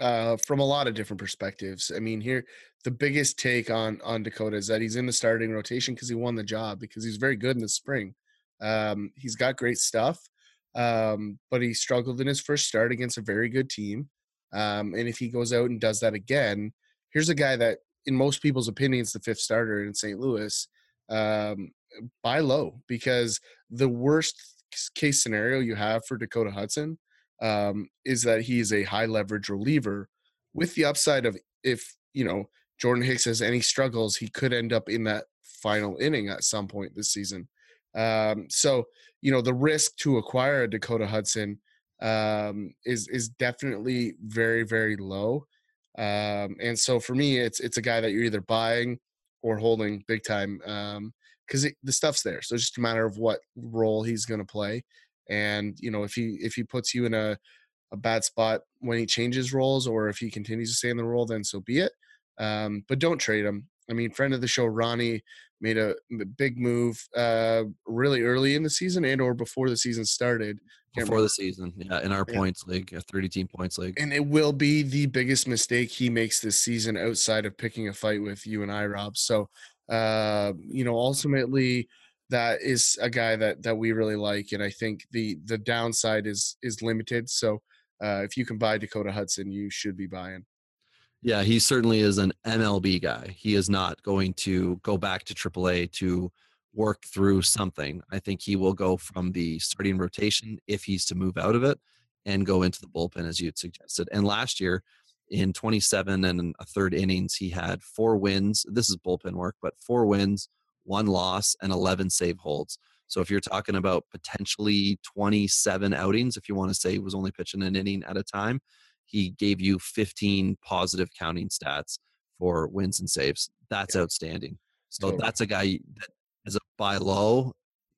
uh, from a lot of different perspectives. I mean, here the biggest take on on Dakota is that he's in the starting rotation because he won the job because he's very good in the spring. Um, he's got great stuff, um, but he struggled in his first start against a very good team. Um, and if he goes out and does that again, here's a guy that, in most people's opinions, the fifth starter in St. Louis. Um, buy low because the worst case scenario you have for Dakota Hudson um, is that he is a high leverage reliever with the upside of if you know Jordan Hicks has any struggles, he could end up in that final inning at some point this season. Um, so you know the risk to acquire a Dakota Hudson um, is is definitely very very low. Um, and so for me, it's it's a guy that you're either buying or holding big time because um, the stuff's there. So it's just a matter of what role he's going to play. And you know if he if he puts you in a a bad spot when he changes roles, or if he continues to stay in the role, then so be it. Um, but don't trade him. I mean, friend of the show, Ronnie, made a big move uh, really early in the season and or before the season started. Can't before remember. the season, yeah, in our yeah. points league, a 30 team points league. And it will be the biggest mistake he makes this season outside of picking a fight with you and I, Rob. So, uh, you know, ultimately that is a guy that that we really like and I think the the downside is is limited. So, uh, if you can buy Dakota Hudson, you should be buying. Yeah, he certainly is an MLB guy. He is not going to go back to AAA to work through something. I think he will go from the starting rotation if he's to move out of it and go into the bullpen as you had suggested. And last year, in 27 and a third innings, he had four wins. This is bullpen work, but four wins, one loss, and 11 save holds. So if you're talking about potentially 27 outings, if you want to say he was only pitching an inning at a time, he gave you 15 positive counting stats for wins and saves. That's yeah. outstanding. So totally. that's a guy that is a buy low.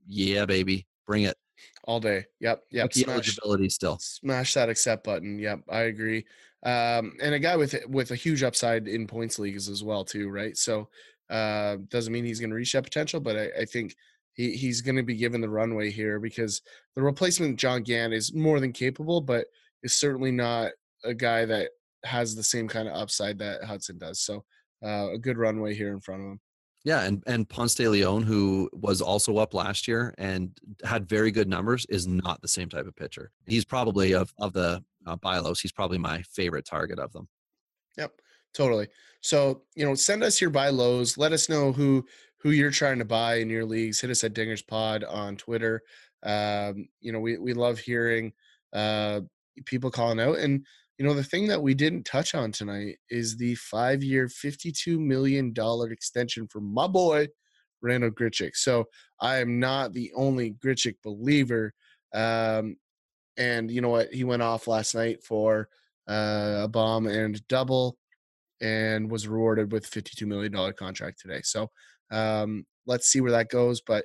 Yeah, baby, bring it all day. Yep, yep. Smash, eligibility still. Smash that accept button. Yep, I agree. Um, and a guy with with a huge upside in points leagues as well too, right? So uh, doesn't mean he's going to reach that potential, but I, I think he, he's going to be given the runway here because the replacement John Gant is more than capable, but is certainly not a guy that has the same kind of upside that Hudson does. So uh, a good runway here in front of him. Yeah, and and Ponce de Leon, who was also up last year and had very good numbers, is not the same type of pitcher. He's probably of of the uh. He's probably my favorite target of them. Yep, totally. So you know, send us your buy lows. Let us know who who you're trying to buy in your leagues. Hit us at Dingers Pod on Twitter. Um, you know, we we love hearing uh, people calling out and you know, the thing that we didn't touch on tonight is the five year, $52 million extension for my boy, Randall Grichuk. So I am not the only Grichuk believer. Um, and you know what? He went off last night for uh, a bomb and double and was rewarded with $52 million contract today. So um, let's see where that goes. But